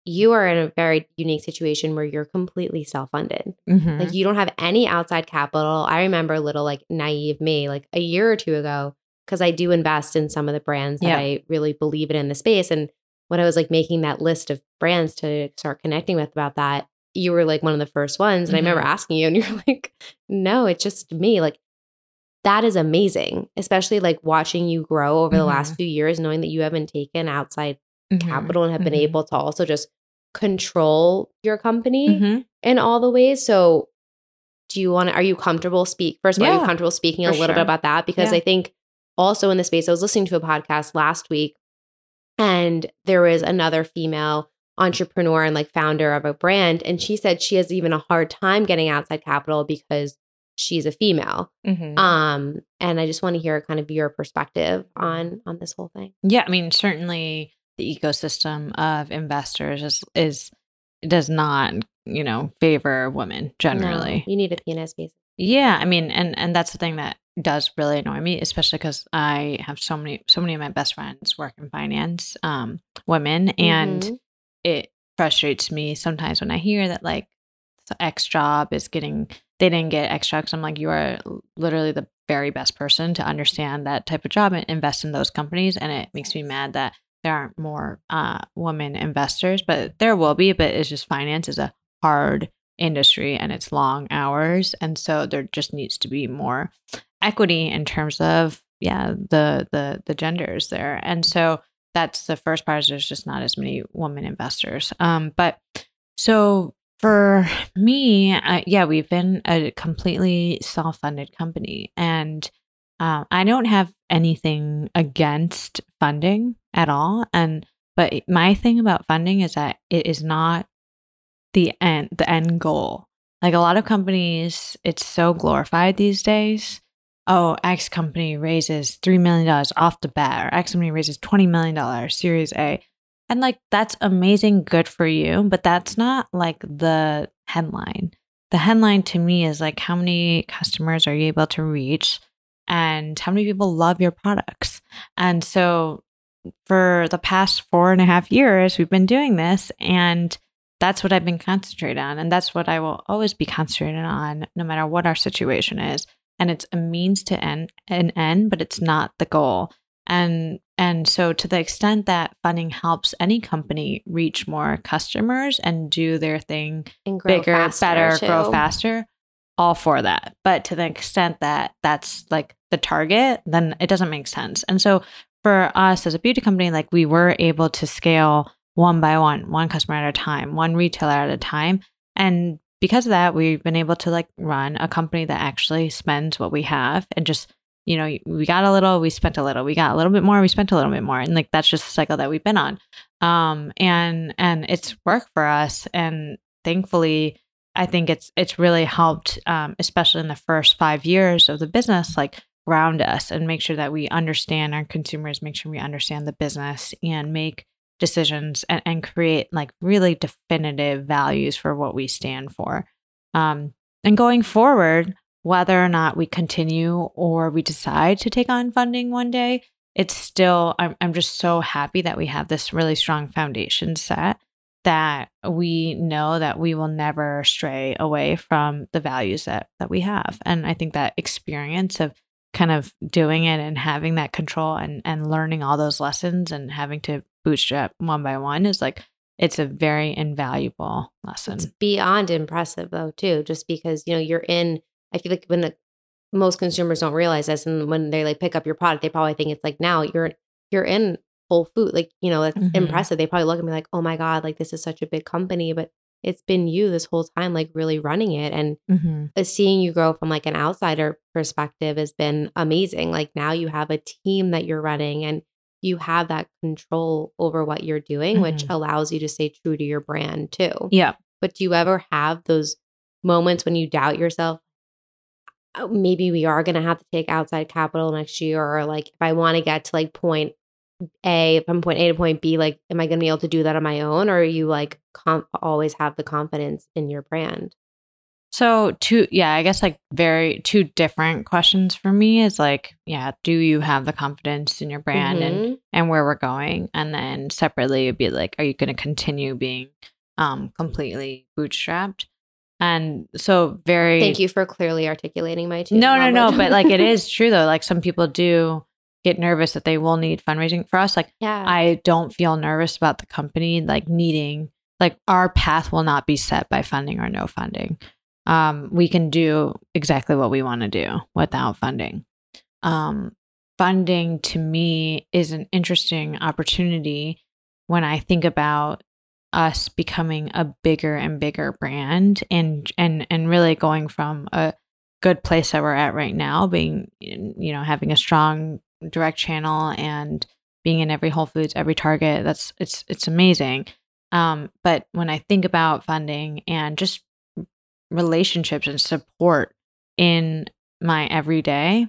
you are in a very unique situation where you're completely self-funded. Mhm. Like you don't have any outside capital. I remember a little like naive me, like a year or two ago, because I do invest in some of the brands that Yeah. I really believe in in the space. And when I was like making that list of brands to start connecting with about that, you were like one of the first ones. And I remember Mhm. asking you, and (laughs) you're like, no, it's just me. Like that is amazing, especially like watching you grow over the last few years, knowing that you haven't taken outside Mhm. capital and have been Mhm. able to also just control your company in all the ways. So do you want to, are you comfortable speak first of all, are you comfortable speaking a little bit about that? Because Yeah. I think also in the space, I was listening to a podcast last week and there was another female entrepreneur and like founder of a brand. And she said she has even a hard time getting outside capital because she's a female. Mhm. Um, and I just want to hear kind of your perspective on on this whole thing. Yeah, I mean, certainly the ecosystem of investors is is does not, you know, favor women generally. No, you need a penis base. Yeah, I mean, and and that's the thing that does really annoy me, especially because I have so many so many of my best friends work in finance, um, women, and Mhm. it frustrates me sometimes when I hear that like the X job is getting they didn't get X because I'm like you are literally the very best person to understand that type of job and invest in those companies, and it makes me mad that there aren't more uh, women investors, but there will be. But it's just finance is a hard industry and it's long hours, and so there just needs to be more equity in terms of yeah the the the genders there, and so that's the first part. Is there's just not as many women investors. Um, but so for me, uh, yeah, we've been a completely self-funded company, and um, I don't have anything against funding at all. And but my thing about funding is that it is not the end the end goal. like a lot of companies, it's so glorified these days. Oh, X company raises $3 million off the bat, or X company raises $20 million, Series A. And like, that's amazing, good for you. But that's not like the headline. The headline to me is like, how many customers are you able to reach? And how many people love your products? And so for the past four and a half years, we've been doing this. And that's what I've been concentrated on. And that's what I will always be concentrated on, no matter what our situation is. And it's a means to end an end, but it's not the goal. And and so to the extent that funding helps any company reach more customers and do their thing bigger, better, too. grow faster, all for that. But to the extent that that's like the target, then it doesn't make sense. And so for us as a beauty company, like we were able to scale one by one, one customer at a time, one retailer at a time. And because of that, we've been able to like run a company that actually spends what we have and just, you know, we got a little, we spent a little, we got a little bit more, we spent a little bit more. And like that's just the cycle that we've been on. Um and and it's worked for us. And thankfully, I think it's it's really helped, um, especially in the first five years of the business, like ground us and make sure that we understand our consumers, make sure we understand the business and make decisions and, and create like really definitive values for what we stand for. Um, and going forward, whether or not we continue or we decide to take on funding one day, it's still, I'm, I'm just so happy that we have this really strong foundation set that we know that we will never stray away from the values that that we have and i think that experience of kind of doing it and having that control and and learning all those lessons and having to bootstrap one by one is like it's a very invaluable lesson. It's beyond impressive though too, just because you know you're in. I feel like when the, most consumers don't realize this, and when they like pick up your product, they probably think it's like now you're you're in Whole Food, like you know that's mm-hmm. impressive. They probably look at me like, oh my god, like this is such a big company, but it's been you this whole time, like really running it, and mm-hmm. Seeing you grow from like an outsider perspective has been amazing. Like now you have a team that you're running, and you have that control over what you're doing, mm-hmm. which allows you to stay true to your brand too. Yeah. But do you ever have those moments when you doubt yourself? Oh, maybe we are going to have to take outside capital next year, or like if I want to get to like point A from point A to point B, like am I going to be able to do that on my own, or are you like comp- always have the confidence in your brand? So two yeah, I guess like very two different questions for me is like, yeah, do you have the confidence in your brand mm-hmm. and and where we're going? And then separately it'd be like, are you gonna continue being um completely bootstrapped? And so very Thank you for clearly articulating my two. No, no, no, but like it is true though. Like some people do get nervous that they will need fundraising for us. Like (laughs) yeah. I don't feel nervous about the company like needing like our path will not be set by funding or no funding um, we can do exactly what we want to do without funding. Um, funding to me is an interesting opportunity when I think about us becoming a bigger and bigger brand and and and really going from a good place that we're at right now being you know having a strong direct channel and being in every whole foods every target that's it's it's amazing um, but when i think about funding and just relationships and support in my everyday,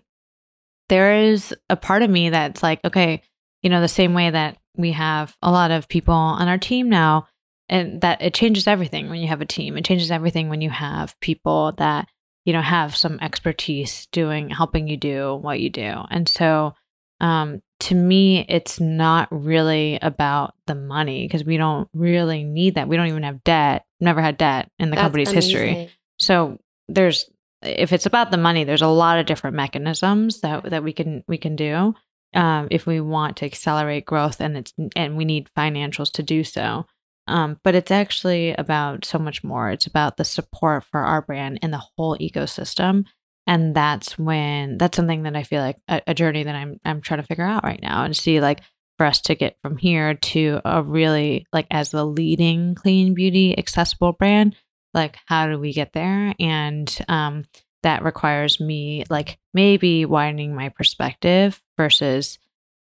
there is a part of me that's like, okay, you know, the same way that we have a lot of people on our team now, and that it changes everything when you have a team. It changes everything when you have people that, you know, have some expertise doing, helping you do what you do. And so, um, to me, it's not really about the money because we don't really need that. We don't even have debt, never had debt in the That's company's amazing. history. So there's if it's about the money, there's a lot of different mechanisms that that we can we can do um, if we want to accelerate growth, and it's and we need financials to do so. Um, but it's actually about so much more. It's about the support for our brand and the whole ecosystem, and that's when that's something that I feel like a, a journey that I'm I'm trying to figure out right now and see like for us to get from here to a really like as the leading clean beauty accessible brand like how do we get there and um, that requires me like maybe widening my perspective versus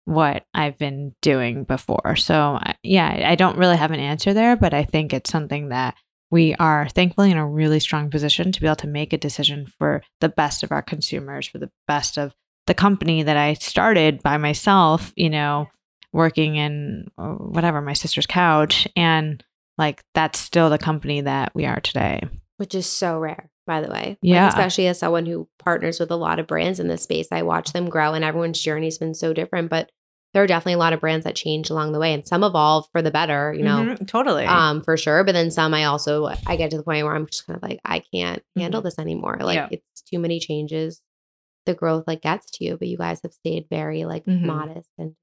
what I've been doing before. So yeah, I don't really have an answer there, but I think it's something that we are thankfully in a really strong position to be able to make a decision for the best of our consumers, for the best of the company that I started by myself, you know, working in uh, whatever my sister's couch. And like that's still the company that we are today. Which is so rare, by the way. Yeah. Like, especially as someone who partners with a lot of brands in this space, I watch them grow and everyone's journey's been so different. But there are definitely a lot of brands that change along the way and some evolve for the better, you know, Mhm, totally. um, for sure. But then some I also I get to the point where I'm just kind of like, I can't handle this anymore. Like Mm-hmm. Yeah. it's too many changes. The growth like gets to you, but you guys have stayed very like Mhm. modest and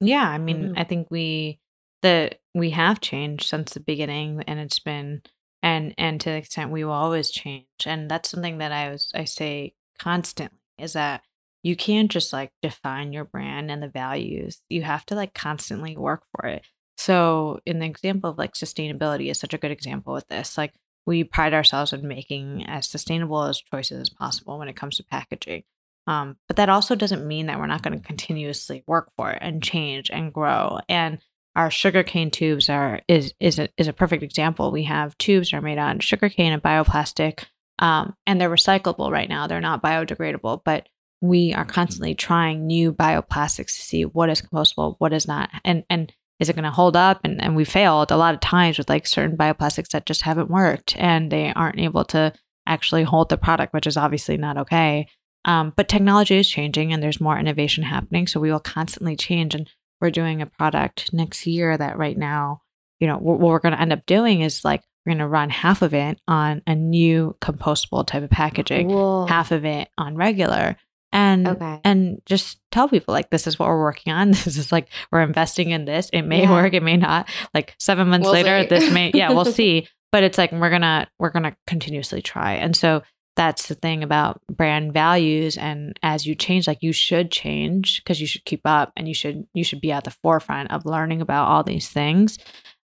Yeah, I mean, Mhm. I think we the we have changed since the beginning, and it's been and and to the extent we will always change, and that's something that I was I say constantly is that you can't just like define your brand and the values. You have to like constantly work for it. So, in the example of like sustainability is such a good example with this. Like we pride ourselves in making as sustainable as choices as possible when it comes to packaging. Um, but that also doesn't mean that we're not going to continuously work for it and change and grow. And our sugarcane tubes are is is a, is a perfect example. We have tubes that are made on sugarcane and bioplastic, um, and they're recyclable right now. They're not biodegradable, but we are constantly trying new bioplastics to see what is compostable, what is not, and and is it going to hold up? And and we failed a lot of times with like certain bioplastics that just haven't worked, and they aren't able to actually hold the product, which is obviously not okay. Um, but technology is changing and there's more innovation happening. So we will constantly change. And we're doing a product next year that right now, you know, what, what we're going to end up doing is like we're going to run half of it on a new compostable type of packaging, Whoa. half of it on regular. And Okay. and just tell people like this is what we're working on. (laughs) This is like we're investing in this. It may Yeah. work, it may not. Like seven months We'll later, see. this may yeah, we'll (laughs) see. But it's like we're gonna we're gonna continuously try. And so that's the thing about brand values and as you change like you should change because you should keep up and you should you should be at the forefront of learning about all these things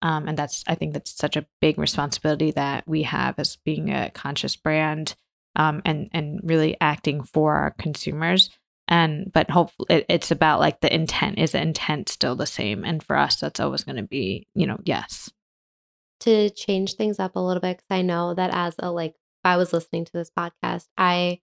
um, and that's i think that's such a big responsibility that we have as being a conscious brand um, and and really acting for our consumers and but hopefully it, it's about like the intent is the intent still the same and for us that's always going to be you know yes to change things up a little bit because I know that as a like if I was listening to this podcast, I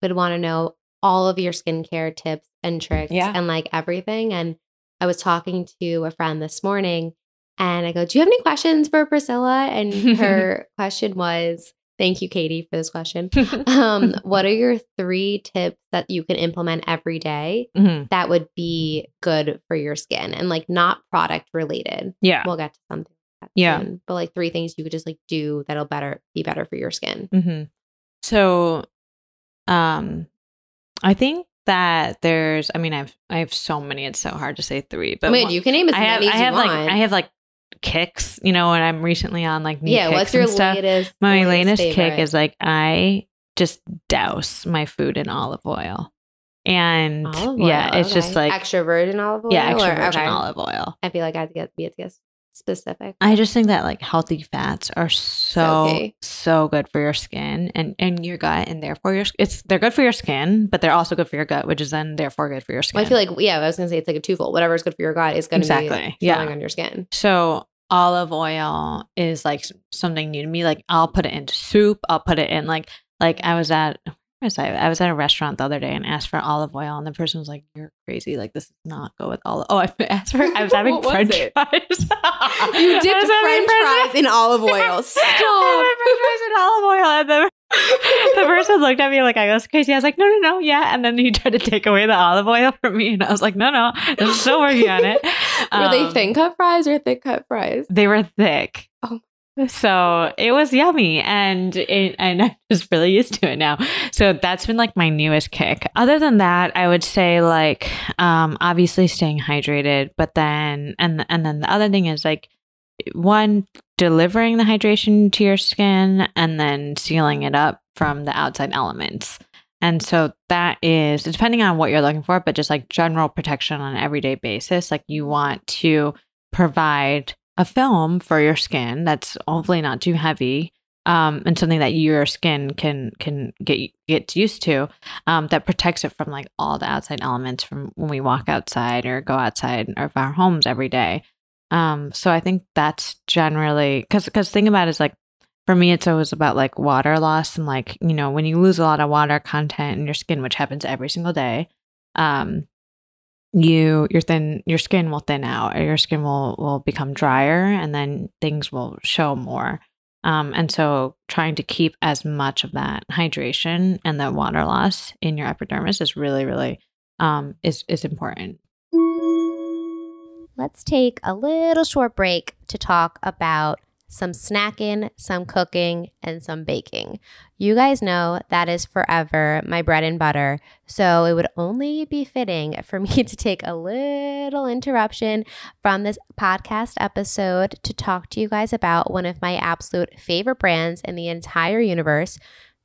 would want to know all of your skincare tips and tricks Yeah. and like everything. And I was talking to a friend this morning and I go, Do you have any questions for Priscilla? And (laughs) her question was, Thank you, Katie, for this question. (laughs) Um, (laughs) what are your three tips that you can implement every day Mhm. that would be good for your skin and like not product related? yeah we'll get to something like Yeah. soon. but like three things you could just like do that'll better be better for your skin hmm So, um, I think that there's. I mean, I've I have so many. It's so hard to say three, but mean one- you can name as I have many as I have you like want I have like kicks. You know, and I'm recently on like new yeah kicks what's your and stuff. latest My latest kick is like I just douse my food in olive oil, and olive yeah, oil, it's just like extra virgin olive oil yeah, extra or- virgin okay. olive oil. i feel like i have to get be to get specific I just think that like healthy fats are so Okay. so good for your skin and and your gut, and therefore your it's they're good for your skin, but they're also good for your gut, which is then therefore good for your skin. Well, i feel like yeah i was gonna say it's like a twofold whatever's good for your gut is gonna Exactly, be yeah. on your skin so olive oil is like something new to me. Like I'll put it into soup. I'll put it in like like I was at I? I was at a restaurant the other day and asked for olive oil, and the person was like, "You're crazy! Like this does not go with olive." Oh, I (laughs) asked for. I was (laughs) having What French it? fries. (laughs) you dipped was french fries in olive oil stop I french fries in olive oil, and the, the person looked at me like I was crazy. I was like, "No, no, no, yeah." And then he tried to take away the olive oil from me, and I was like, "No, no, I'm still working on it." were they Um, thin cut fries or thick cut fries They were thick. Oh. So it was yummy, and it, and (laughs) I'm just really used to it now. So that's been like my newest kick. Other than that, I would say like um, obviously staying hydrated, but then and and then the other thing is like one delivering the hydration to your skin, and then sealing it up from the outside elements. And so that is depending on what you're looking for, but just like general protection on an everyday basis. Like you want to provide a film for your skin that's hopefully not too heavy um, and something that your skin can can get get used to um, that protects it from like all the outside elements from when we walk outside or go outside of our homes every day. Um, so I think that's generally because because think about it is like for me, it's always about like water loss and like, you know, when you lose a lot of water content in your skin, which happens every single day, um, you your thin your skin will thin out your skin will will become drier and then things will show more. Um, and so trying to keep as much of that hydration and that water loss in your epidermis is really really um, is is important. Let's take a little short break to talk about some snacking, some cooking, and some baking. You guys know that is forever my bread and butter. So it would only be fitting (laughs) for me to take a little interruption from this podcast episode to talk to you guys about one of my absolute favorite brands in the entire universe.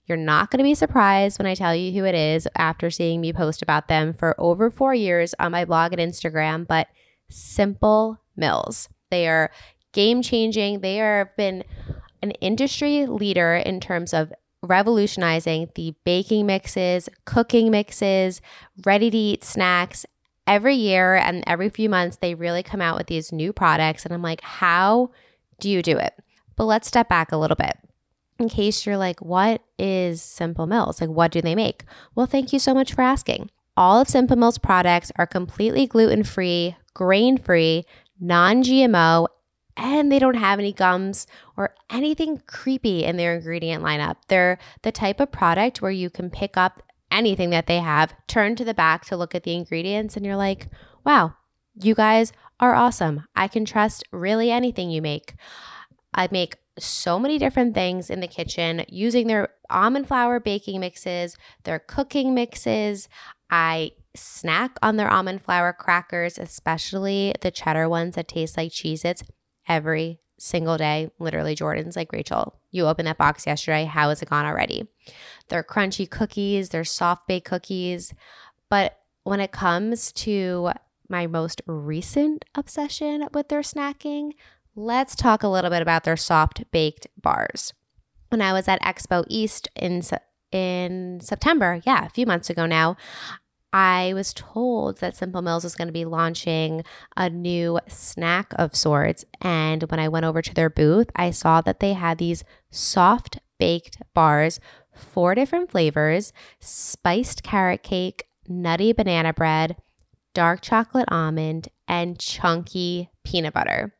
You're not going to be surprised when I tell you who it is after seeing me post about them for over four years on my blog and Instagram, but Simple Mills. They are game changing. They have been an industry leader in terms of revolutionizing the baking mixes, cooking mixes, ready to eat snacks. Every year and every few months, they really come out with these new products. And I'm like, how do you do it? But let's step back a little bit. In case you're like, what is Simple Mills? Like, what do they make? Well, thank you so much for asking. All of Simple Mills products are completely gluten free, grain free, non GMO, and they don't have any gums or anything creepy in their ingredient lineup. They're the type of product where you can pick up anything that they have, turn to the back to look at the ingredients, and you're like, wow, you guys are awesome. I can trust really anything you make. I make so many different things in the kitchen using their almond flour baking mixes, their cooking mixes. I snack on their almond flour crackers, especially the cheddar ones that taste like Cheez Its every single day. Literally, Jordan's like, Rachel, you opened that box yesterday. How is it gone already? They're crunchy cookies, they're soft baked cookies. But when it comes to my most recent obsession with their snacking, let's talk a little bit about their soft baked bars. When I was at Expo East in in September, yeah, a few months ago now, I was told that Simple Mills is going to be launching a new snack of sorts. And when I went over to their booth, I saw that they had these soft baked bars, four different flavors spiced carrot cake, nutty banana bread, dark chocolate almond, and chunky peanut butter.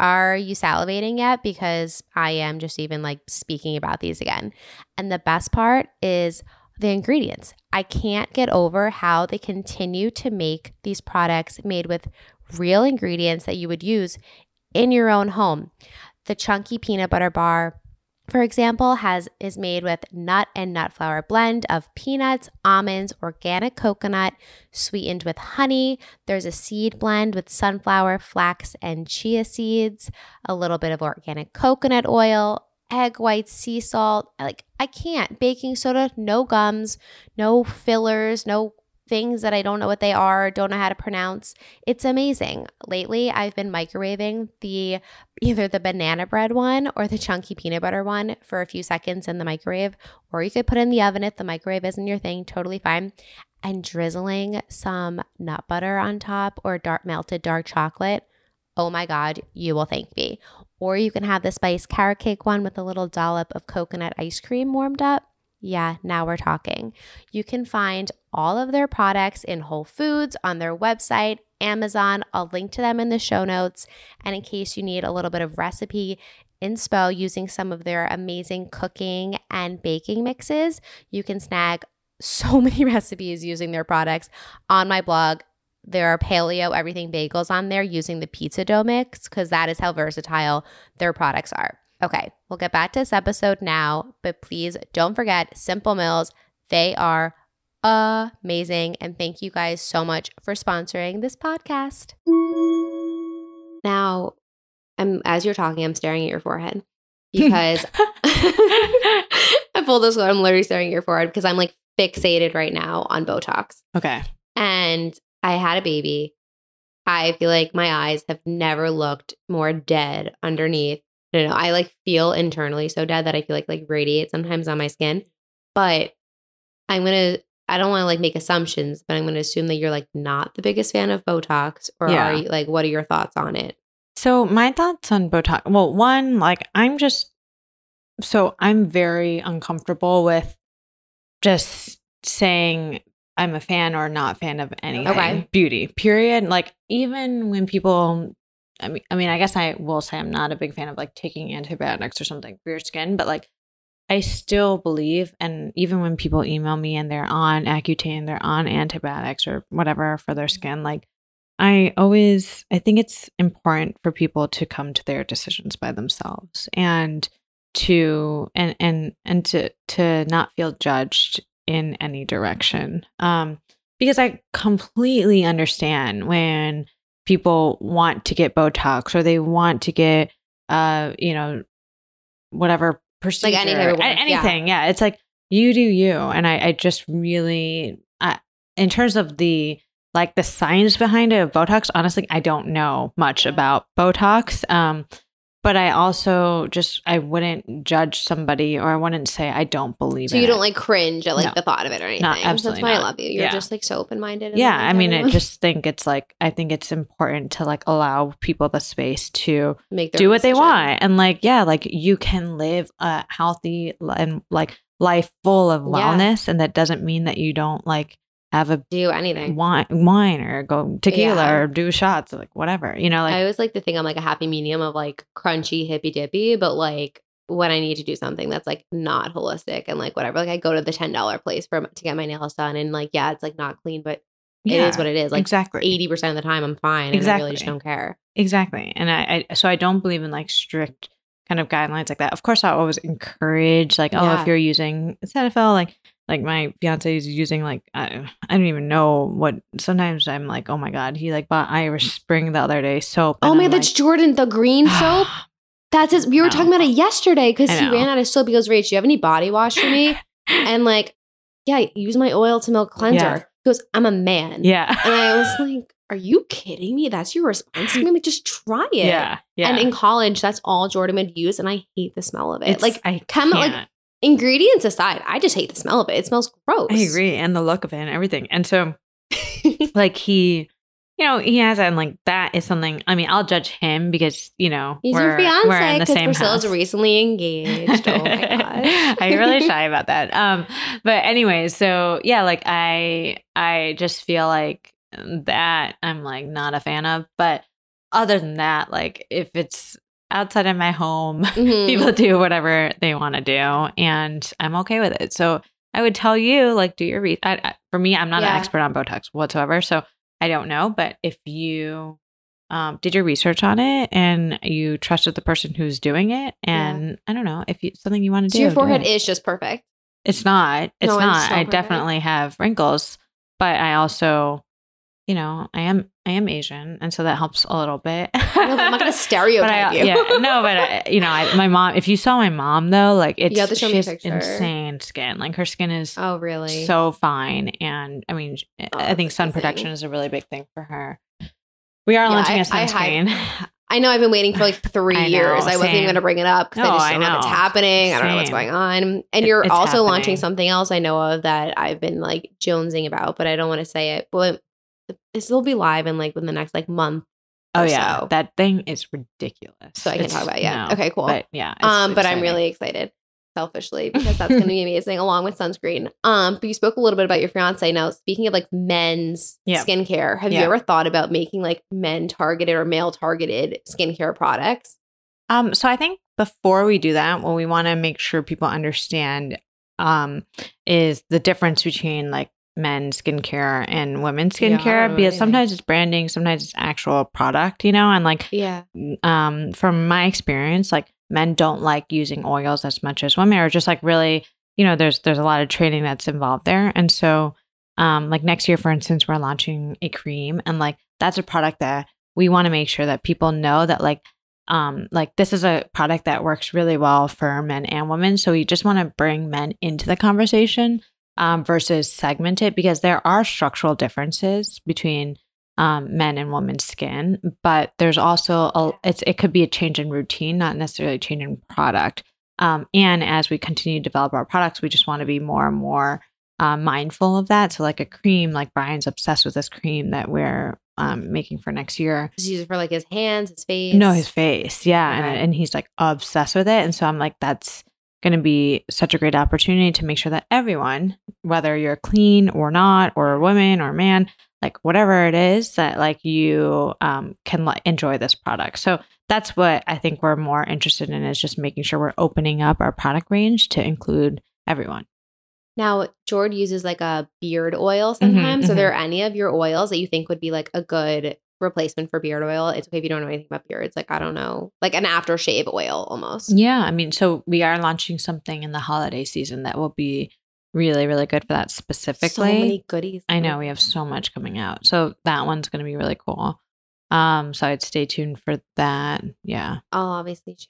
Are you salivating yet? Because I am just even like speaking about these again. And the best part is, the ingredients. I can't get over how they continue to make these products made with real ingredients that you would use in your own home. The chunky peanut butter bar, for example, has is made with nut and nut flour blend of peanuts, almonds, organic coconut, sweetened with honey. There's a seed blend with sunflower, flax, and chia seeds, a little bit of organic coconut oil, egg whites, sea salt. Like, I can't. Baking soda, no gums, no fillers, no things that I don't know what they are, don't know how to pronounce. It's amazing. Lately, I've been microwaving the either the banana bread one or the chunky peanut butter one for a few seconds in the microwave, or you could put in the oven if the microwave isn't your thing, totally fine. And drizzling some nut butter on top or dark melted dark chocolate. Oh my God, you will thank me. Or you can have the spice carrot cake one with a little dollop of coconut ice cream warmed up. Yeah, now we're talking. You can find all of their products in Whole Foods on their website, Amazon. I'll link to them in the show notes. And in case you need a little bit of recipe inspo using some of their amazing cooking and baking mixes, you can snag (laughs) so many recipes using their products on my blog there are paleo everything bagels on there using the pizza dough mix because that is how versatile their products are. Okay, we'll get back to this episode now, but please don't forget Simple Mills. They are amazing. And thank you guys so much for sponsoring this podcast. Now, I'm as you're talking, I'm staring at your forehead because I pulled this one. I'm literally staring at your forehead because I'm like fixated right now on Botox. Okay. And I had a baby. I feel like my eyes have never looked more dead underneath. I don't know. I like feel internally so dead that I feel like like radiate sometimes on my skin. But I'm gonna I don't want to like make assumptions, but I'm gonna assume that you're like not the biggest fan of Botox, or yeah. are you like what are your thoughts on it? So my thoughts on Botox. Well, one, like I'm just so I'm very uncomfortable with just saying I'm a fan or not fan of anything Okay. beauty. Period. Like even when people I mean I mean I guess I will say I'm not a big fan of like taking antibiotics or something for your skin, but like I still believe and even when people email me and they're on Accutane, they're on antibiotics or whatever for their skin, like I always I think it's important for people to come to their decisions by themselves and to and and and to to not feel judged in any direction. Um because I completely understand when people want to get botox or they want to get uh you know whatever procedure any type of work, a- yeah. anything. Yeah. It's like you do you and I I just really I, in terms of the like the science behind it of Botox, honestly, I don't know much about Botox. Um, but I also just I wouldn't judge somebody or I wouldn't say I don't believe So you don't it. like cringe at like No. the thought of it or anything. Not- That's absolutely why I love you. You're Yeah. just like so open minded. yeah, I mean, I just think it's like I think it's important to like allow people the space to make do what they want and like yeah, like you can live a healthy and like life full of Yeah. wellness, and that doesn't mean that you don't like have a Do anything. wine, wine or go tequila Yeah. or do shots or like whatever, you know, like I always like to think I'm like a happy medium of like crunchy, hippy dippy, but like when I need to do something that's like not holistic and like whatever, like I go to the ten dollar place for to get my nails done, and like yeah, it's like not clean, but it yeah, is what it is. Like exactly. eighty percent of the time, I'm fine, and I really just Exactly. don't care. Exactly. And I, I so I don't believe in like strict kind of guidelines like that. Of course I always encourage like, oh, Yeah. if you're using Cetaphil, like like my fiance is using like I, I don't even know what sometimes I'm like, oh my God, he like bought Irish Spring the other day soap. Oh man, I'm that's like, Jordan, the green (gasps) soap. That's his. We were No. talking about it yesterday because he ran out of soap. He goes, Rach, do you have any body wash for me? (laughs) and like, yeah, use my oil to milk cleanser. Yeah. He goes, I'm a man. yeah. And I was like, are you kidding me? That's your response to me? Like, just try (laughs) it. yeah. Yeah. And in college, that's all Jordan would use, and I hate the smell of it. It's- like I chem- like. Ingredients aside, I just hate the smell of it. It smells gross. I agree. And the look of it and everything. And so (laughs) like he you know, he has and like that is something I mean, I'll judge him because, you know, He's we're, your fiance we're in the same Priscilla's house. recently engaged. Oh my (laughs) God. I'm really shy about that. Um, but anyway, so yeah, like I I just feel like that I'm like not a fan of. But other than that, like if it's outside of my home, (laughs) Mhm. people do whatever they want to do, and I'm okay with it. So I would tell you, like, do your research. For me, I'm not Yeah. an expert on Botox whatsoever, so I don't know. But if you um, did your research on it and you trusted the person who's doing it, and I don't know if you something you want to So do, your do forehead it. is just perfect. It's not. It's No, it's not. so I perfect. definitely have wrinkles, but I also, you know, I am I am Asian, and so that helps a little bit. No, I'm not gonna (laughs) stereotype But I, you. yeah, no, but I, you know, I, my mom. If you saw my mom though, like it's have to show she me a has picture. insane skin. Like her skin is Oh really? so fine, and I mean, Oh, I think sun amazing. protection is a really big thing for her. We are Yeah, launching I- a I sunscreen. (laughs) I know I've been waiting for like (laughs) three I know, years. I wasn't even going to bring it up because No, I just don't know if it's know. happening. I don't know what's going on. And you're it's also launching something else I know of that I've been like jonesing about, but I don't want to say it. But this will be live in like within the next like month. oh yeah, so. that thing is ridiculous. So I can It's- talk about it. Yeah. no, Okay, cool. But yeah, it's um, but I'm really excited selfishly because that's going (laughs) to be amazing along with sunscreen. Um, but you spoke a little bit about your fiance. Now, speaking of like men's Yeah. skincare, have you ever thought about making like men targeted or male targeted skincare products? Um, so I think before we do that, what we want to make sure people understand um, is the difference between like men's skincare and women's Yeah, skincare know because sometimes it's branding, sometimes it's actual product, you know, and like Yeah. um, from my experience, like men don't like using oils as much as women, or just like really, you know, there's there's a lot of training that's involved there, and so um, like next year, for instance, we're launching a cream, and like that's a product that we want to make sure that people know that like um like this is a product that works really well for men and women. So we just want to bring men into the conversation um versus segment it because there are structural differences between um men and women's skin but there's also a it's it could be a change in routine not necessarily a change in product um and as we continue to develop our products we just want to be more and more uh, mindful of that so like a cream like brian's obsessed with this cream that we're um, making for next year Just use it for like his hands, his face. no, his face. Yeah. And, and he's like obsessed with it. And so I'm like, that's going to be such a great opportunity to make sure that everyone, whether you're clean or not, or a woman or a man, like whatever it is, that like you um, can like enjoy this product. So that's what I think we're more interested in is just making sure we're opening up our product range to include everyone. Now, Jord uses like a beard oil sometimes. So, mhm. there are any of your oils that you think would be like a good replacement for beard oil? It's okay if you don't know anything about beards. Like, I don't know, like an aftershave oil almost. Yeah, I mean, so we are launching something in the holiday season that will be really, really good for that specifically. So many goodies. I know we have so much coming out. So that one's going to be really cool. Um, so I'd stay tuned for that. Yeah. I'll obviously share.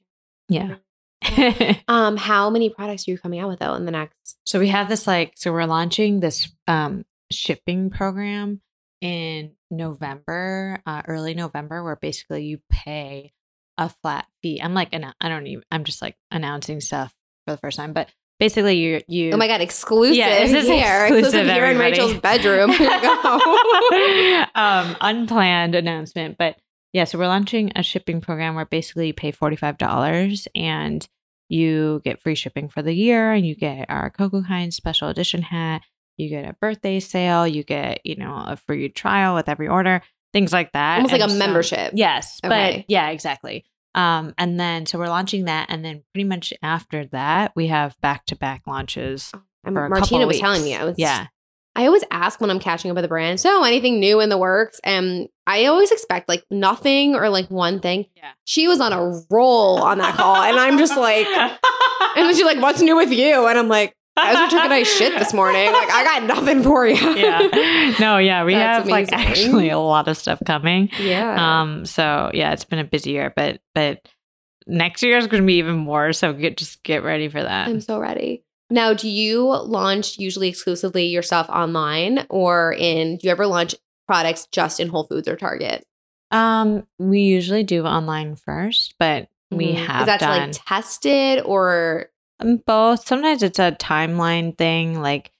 Yeah. (laughs) Um, how many products are you coming out with though in the next? so we have this like so we're launching this um shipping program in November, uh, early November, where basically you pay a flat fee. I'm like, I don't even. I'm just like announcing stuff for the first time, but basically you you. Oh my god, exclusive Yeah, this is here, exclusive, here in. Rachel's bedroom. (laughs) Go. (laughs) um, unplanned announcement, but yeah, so we're launching a shipping program where basically you pay forty five dollars and you get free shipping for the year, and you get our Coco Kind special edition hat. You get a birthday sale. You get you know a free trial with every order, things like that. Almost like a so- membership. Yes, Okay. but yeah, exactly. Um, and then so we're launching that, and then pretty much after that, we have back to back launches. And for a Martina was telling me. I was yeah, I always ask when I'm catching up with a brand, so anything new in the works? And I always expect like nothing or like one thing. yeah. She was on a roll on that call, and I'm just like, (laughs) and then she's like, "What's new with you?" And I'm like, "I was took a nice shit this morning. Like, I got nothing for you." (laughs) yeah. No, yeah, we That's have like actually a lot of stuff coming. yeah. Um, so yeah, it's been a busy year, but but next year is going to be even more. So get just get ready for that. I'm so ready. Now, do you launch usually exclusively yourself online, or in? Do you ever launch products just in Whole Foods or Target? Um, we usually do online first, but we Mhm. have Is that done like tested or Um, both. Sometimes it's a timeline thing, like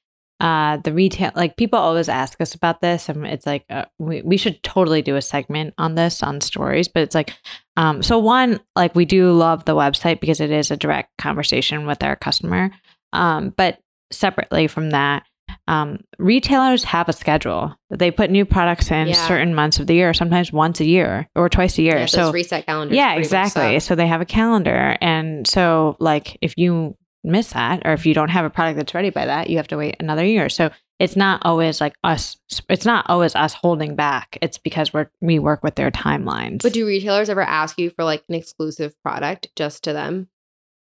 uh the retail like people always ask us about this and it's like uh, we, we should totally do a segment on this on stories but it's like um so one like we do love the website because it is a direct conversation with our customer um but separately from that um retailers have a schedule they put new products in Yeah. certain months of the year sometimes once a year or twice a year yeah, so reset calendars? yeah, exactly. suck. So they have a calendar. And so, like, if you miss that or if you don't have a product that's ready by that, you have to wait another year. So it's not always like us, it's not always us holding back. It's because we're, we work with their timelines. But do retailers ever ask you for like an exclusive product just to them?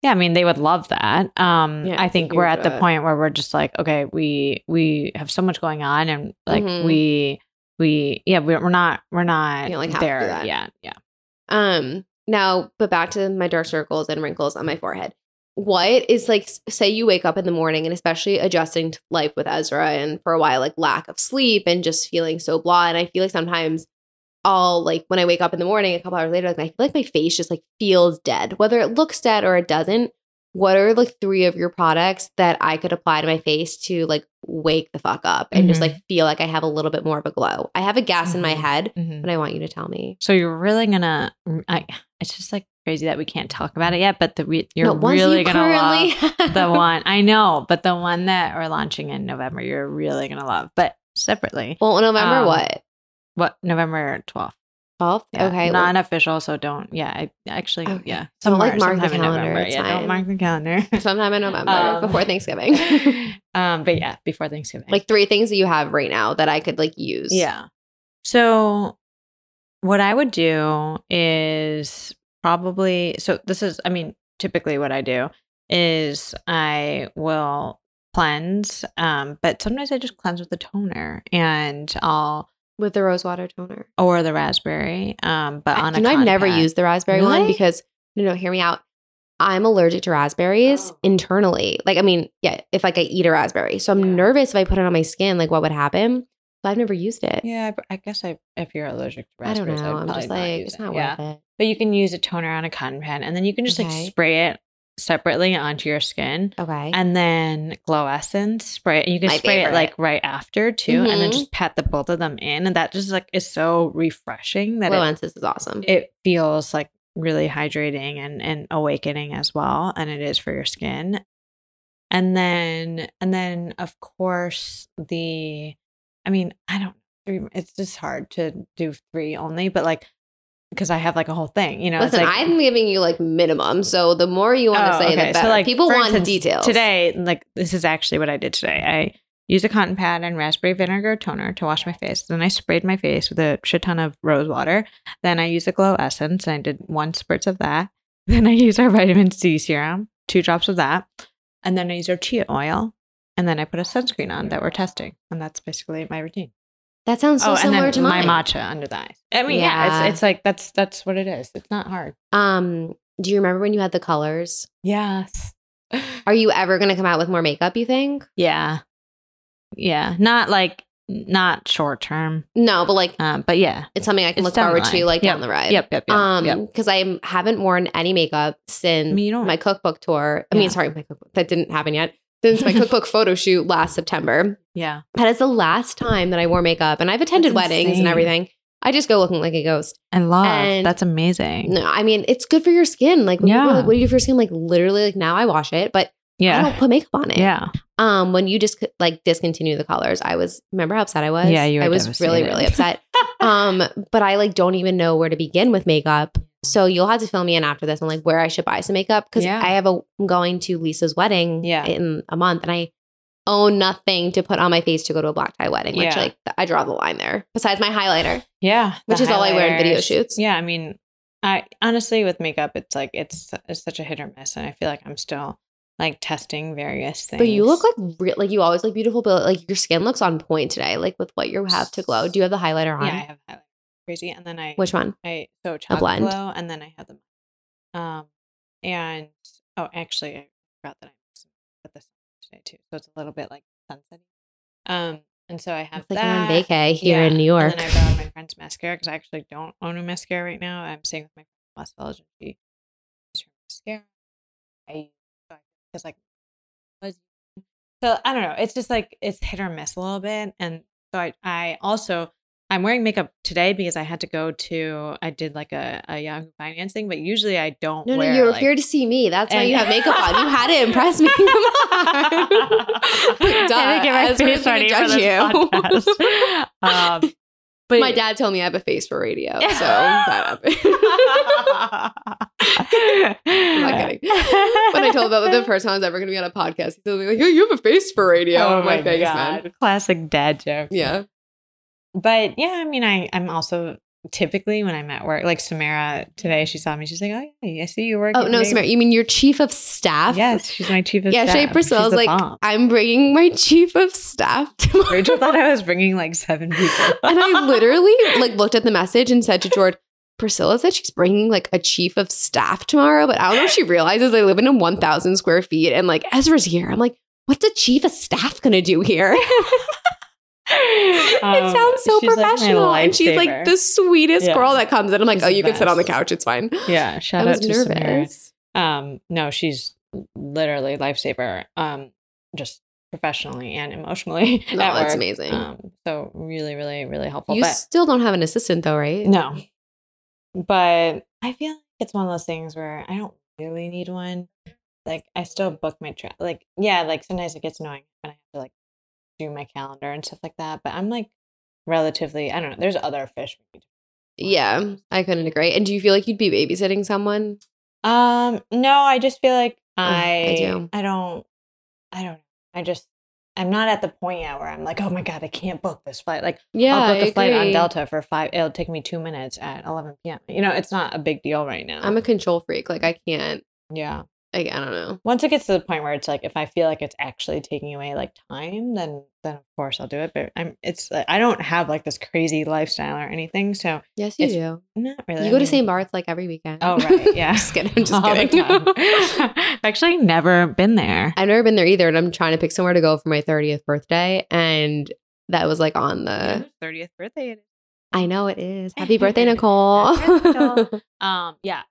Yeah, I mean, they would love that. Um, Yeah, I think we're at the uh, point where we're just like, okay, we, we have so much going on and like Mhm. we, we, yeah, we're, we're not, we're not like, have to do there that. yet. Yeah. Um, now, but back to my dark circles and wrinkles on my forehead. What is like, say you wake up in the morning and especially adjusting to life with Ezra and for a while, like lack of sleep and just feeling so blah. And I feel like sometimes I'll like when I wake up in the morning a couple hours later, like I feel like my face just like feels dead, whether it looks dead or it doesn't. What are like three of your products that I could apply to my face to like wake the fuck up and just Mhm. like feel like I have a little bit more of a glow? I have a gas in my Mhm. head, Mhm. but I want you to tell me. So you're really gonna. I, it's just like crazy that we can't talk about it yet. But the re, you're No, really you gonna love the (laughs) one. I know, but the one that we're launching in November, you're really gonna love. But separately, Well, November Um, what? What November twelfth? 12th? Yeah, okay. well, non-official. So don't. Yeah, I actually. Okay. Yeah, Don't, like, mark the calendar, November. Yeah, fine. don't mark the calendar. (laughs) sometime in November Um, before Thanksgiving. (laughs) (laughs) um, but yeah, before Thanksgiving. like three things that you have right now that I could like use. Yeah. So what I would do is probably so this is I mean typically what I do is I will cleanse um but sometimes I just cleanse with a toner and I'll With the rose water toner. or the raspberry um but on I, a you know, I've never used the raspberry one because no, no, hear me out. I'm allergic to raspberries Oh. internally. Like, I mean, yeah, if like I eat a raspberry. So I'm Yeah. nervous if I put it on my skin, like what would happen? So I've never used it. Yeah, I, I guess I if you're allergic to raspberries, I don't know. I'd I'm just like, use it's it. not yeah. worth it. But you can use a toner on a cotton pad and then you can just Okay. like spray it separately onto your skin. Okay. and then glow essence spray. You can My spray favorite. it like right after too, and then Mhm. just pat the both of them in, and that just like is so refreshing that Glow it, Ensis is awesome. it feels like really hydrating and and awakening as well, and it is for your skin. And then and then of course the I mean, I don't it's just hard to do three only, but like because I have like a whole thing, you know. Listen, like, I'm giving you like minimum. So the more you want to Oh, say, okay. the So, better. like, People want instance, details. Today, like this is actually what I did today. I used a cotton pad and raspberry vinegar toner to wash my face. Then I sprayed my face with a shit ton of rose water. Then I used a glow essence and I did one spritz of that. (laughs) Then I used our vitamin C serum, two drops of that. And then I used our chia oil. And then I put a sunscreen on that we're testing. And that's basically my routine. That sounds so oh, and similar then to my mine. matcha under the eyes. I mean, yeah, Yeah. it's, it's like that's that's what it is. It's not hard. Um, do you remember when you had the colors? Yes. Are you ever going to come out with more makeup? You think? Yeah. Yeah. Not like not short term. No, but like Um, but yeah. it's something I can look forward to, like yep, down the ride. Yep, yep, yep. um, yep. because I haven't worn any makeup since I mean, my cookbook tour. I mean, sorry, my cookbook that didn't happen yet. Since my (laughs) cookbook photo shoot last September, Yeah. that is the last time that I wore makeup, and I've attended That's weddings and everything. I just go looking like a ghost. I love And- that's amazing. No, I mean it's good for your skin. Like, when people are Yeah. like, what do you do for your skin? Like, literally, like now I wash it, but yeah. I don't put makeup on it. Yeah. Um, when you just like discontinue the colors, I was remember how upset I was. Yeah, you were I was really, really upset. um, but I like don't even know where to begin with makeup. So you'll have to fill me in after this on like where I should buy some makeup because Yeah. I have a I'm going to Lisa's wedding Yeah. in a month and I own nothing to put on my face to go to a black tie wedding, which Yeah. like I draw the line there. Besides my highlighter, Yeah. which is all I wear in video shoots. Yeah. I mean, I honestly with makeup, it's like it's it's such a hit or miss. And I feel like I'm still like testing various things. But you look like real, like you always look beautiful, but like your skin looks on point today, like with what you have to glow. Do you have the highlighter on? Yeah, I have highlighter. Crazy. And then I Which one? I so chocolate blend. glow, and then I have them. Um, and oh, actually, I forgot that I put this today too, so it's a little bit like sunset. Um, and so I have It's like that. in vacay here Yeah, in New York. And then I borrowed my friend's mascara because I actually don't own a mascara right now. I'm staying with my friend Los Angeles, and she uses her mascara. I because like was so I don't know. It's just like it's hit or miss a little bit, and so I I also I'm wearing makeup today because I had to go to I did like a, a Yahoo Finance thing, but usually I don't. No, no, you're like- here to see me. That's why you have makeup on. You had to (laughs) impress me. Come on. (laughs) Duh, I had to get my face ready for judge this you. podcast. (laughs) Um, but My dad told me I have a face for radio, so that happened. I'm not kidding. when I told him that the first time I was ever going to be on a podcast, he told me like, "Yeah, you have a face for radio." Oh my like, "Thanks, god, man." classic dad joke. Yeah, but yeah, I mean, I I'm also typically when I'm at work, like Samara today, she saw me. She's like, "Oh yeah, I see you working." Oh no, Samara, you mean your chief of staff? Yes, she's my chief of Yeah, staff. Shay Priscilla was like, bomb. I'm bringing my chief of staff (laughs) tomorrow. Rachel thought I was bringing like seven people, (laughs) and I literally like looked at the message and said to George, Priscilla said she's bringing like a chief of staff tomorrow, but I don't know if she realizes I live in a 1,000 square feet and like Ezra's here. I'm like, what's a chief of staff gonna do here? (laughs) it Um, sounds so she's, like, professional. and she's like the sweetest Yeah. girl that comes in. I'm like, She's oh, you can sit on the couch. It's fine. yeah. Shout I out to nervous. Um, no, she's literally lifesaver. Um, just professionally and emotionally. (laughs) No, at that's work. amazing. Um, so really, really, really helpful. you but still don't have an assistant though, right? no, but I feel like it's one of those things where I don't really need one. Like I still book my trip. Like yeah, like sometimes it gets annoying when I have to like do my calendar and stuff like that. But I'm like relatively. I don't know. There's other fish. we need to Yeah, I couldn't agree. And do you feel like you'd be babysitting someone? Um, no, I just feel like Ugh, I I do. I don't I don't. I just I'm not at the point yet where I'm like, oh my god, I can't book this flight. Like Yeah, I'll book I a flight on. Delta for five. It'll take me two minutes at 11 p.m. You know, it's not a big deal right now. I'm a control freak. Like I can't. yeah. Like I don't know. Once it gets to the point where it's like, if I feel like it's actually taking away like time, then then of course I'll do it. But I'm it's I don't have like this crazy lifestyle or anything, so Yes, you do. not really. You I go to St. Bart's like every weekend. Oh right, (laughs) yeah. just kidding. (laughs) I'm just All kidding. (laughs) actually never been there. I've never been there either, and I'm trying to pick somewhere to go for my 30th birthday, and that was like on the. thirtieth birthday. I know it is. Happy birthday, Nicole. Happy birthday, Nicole. Um, yeah,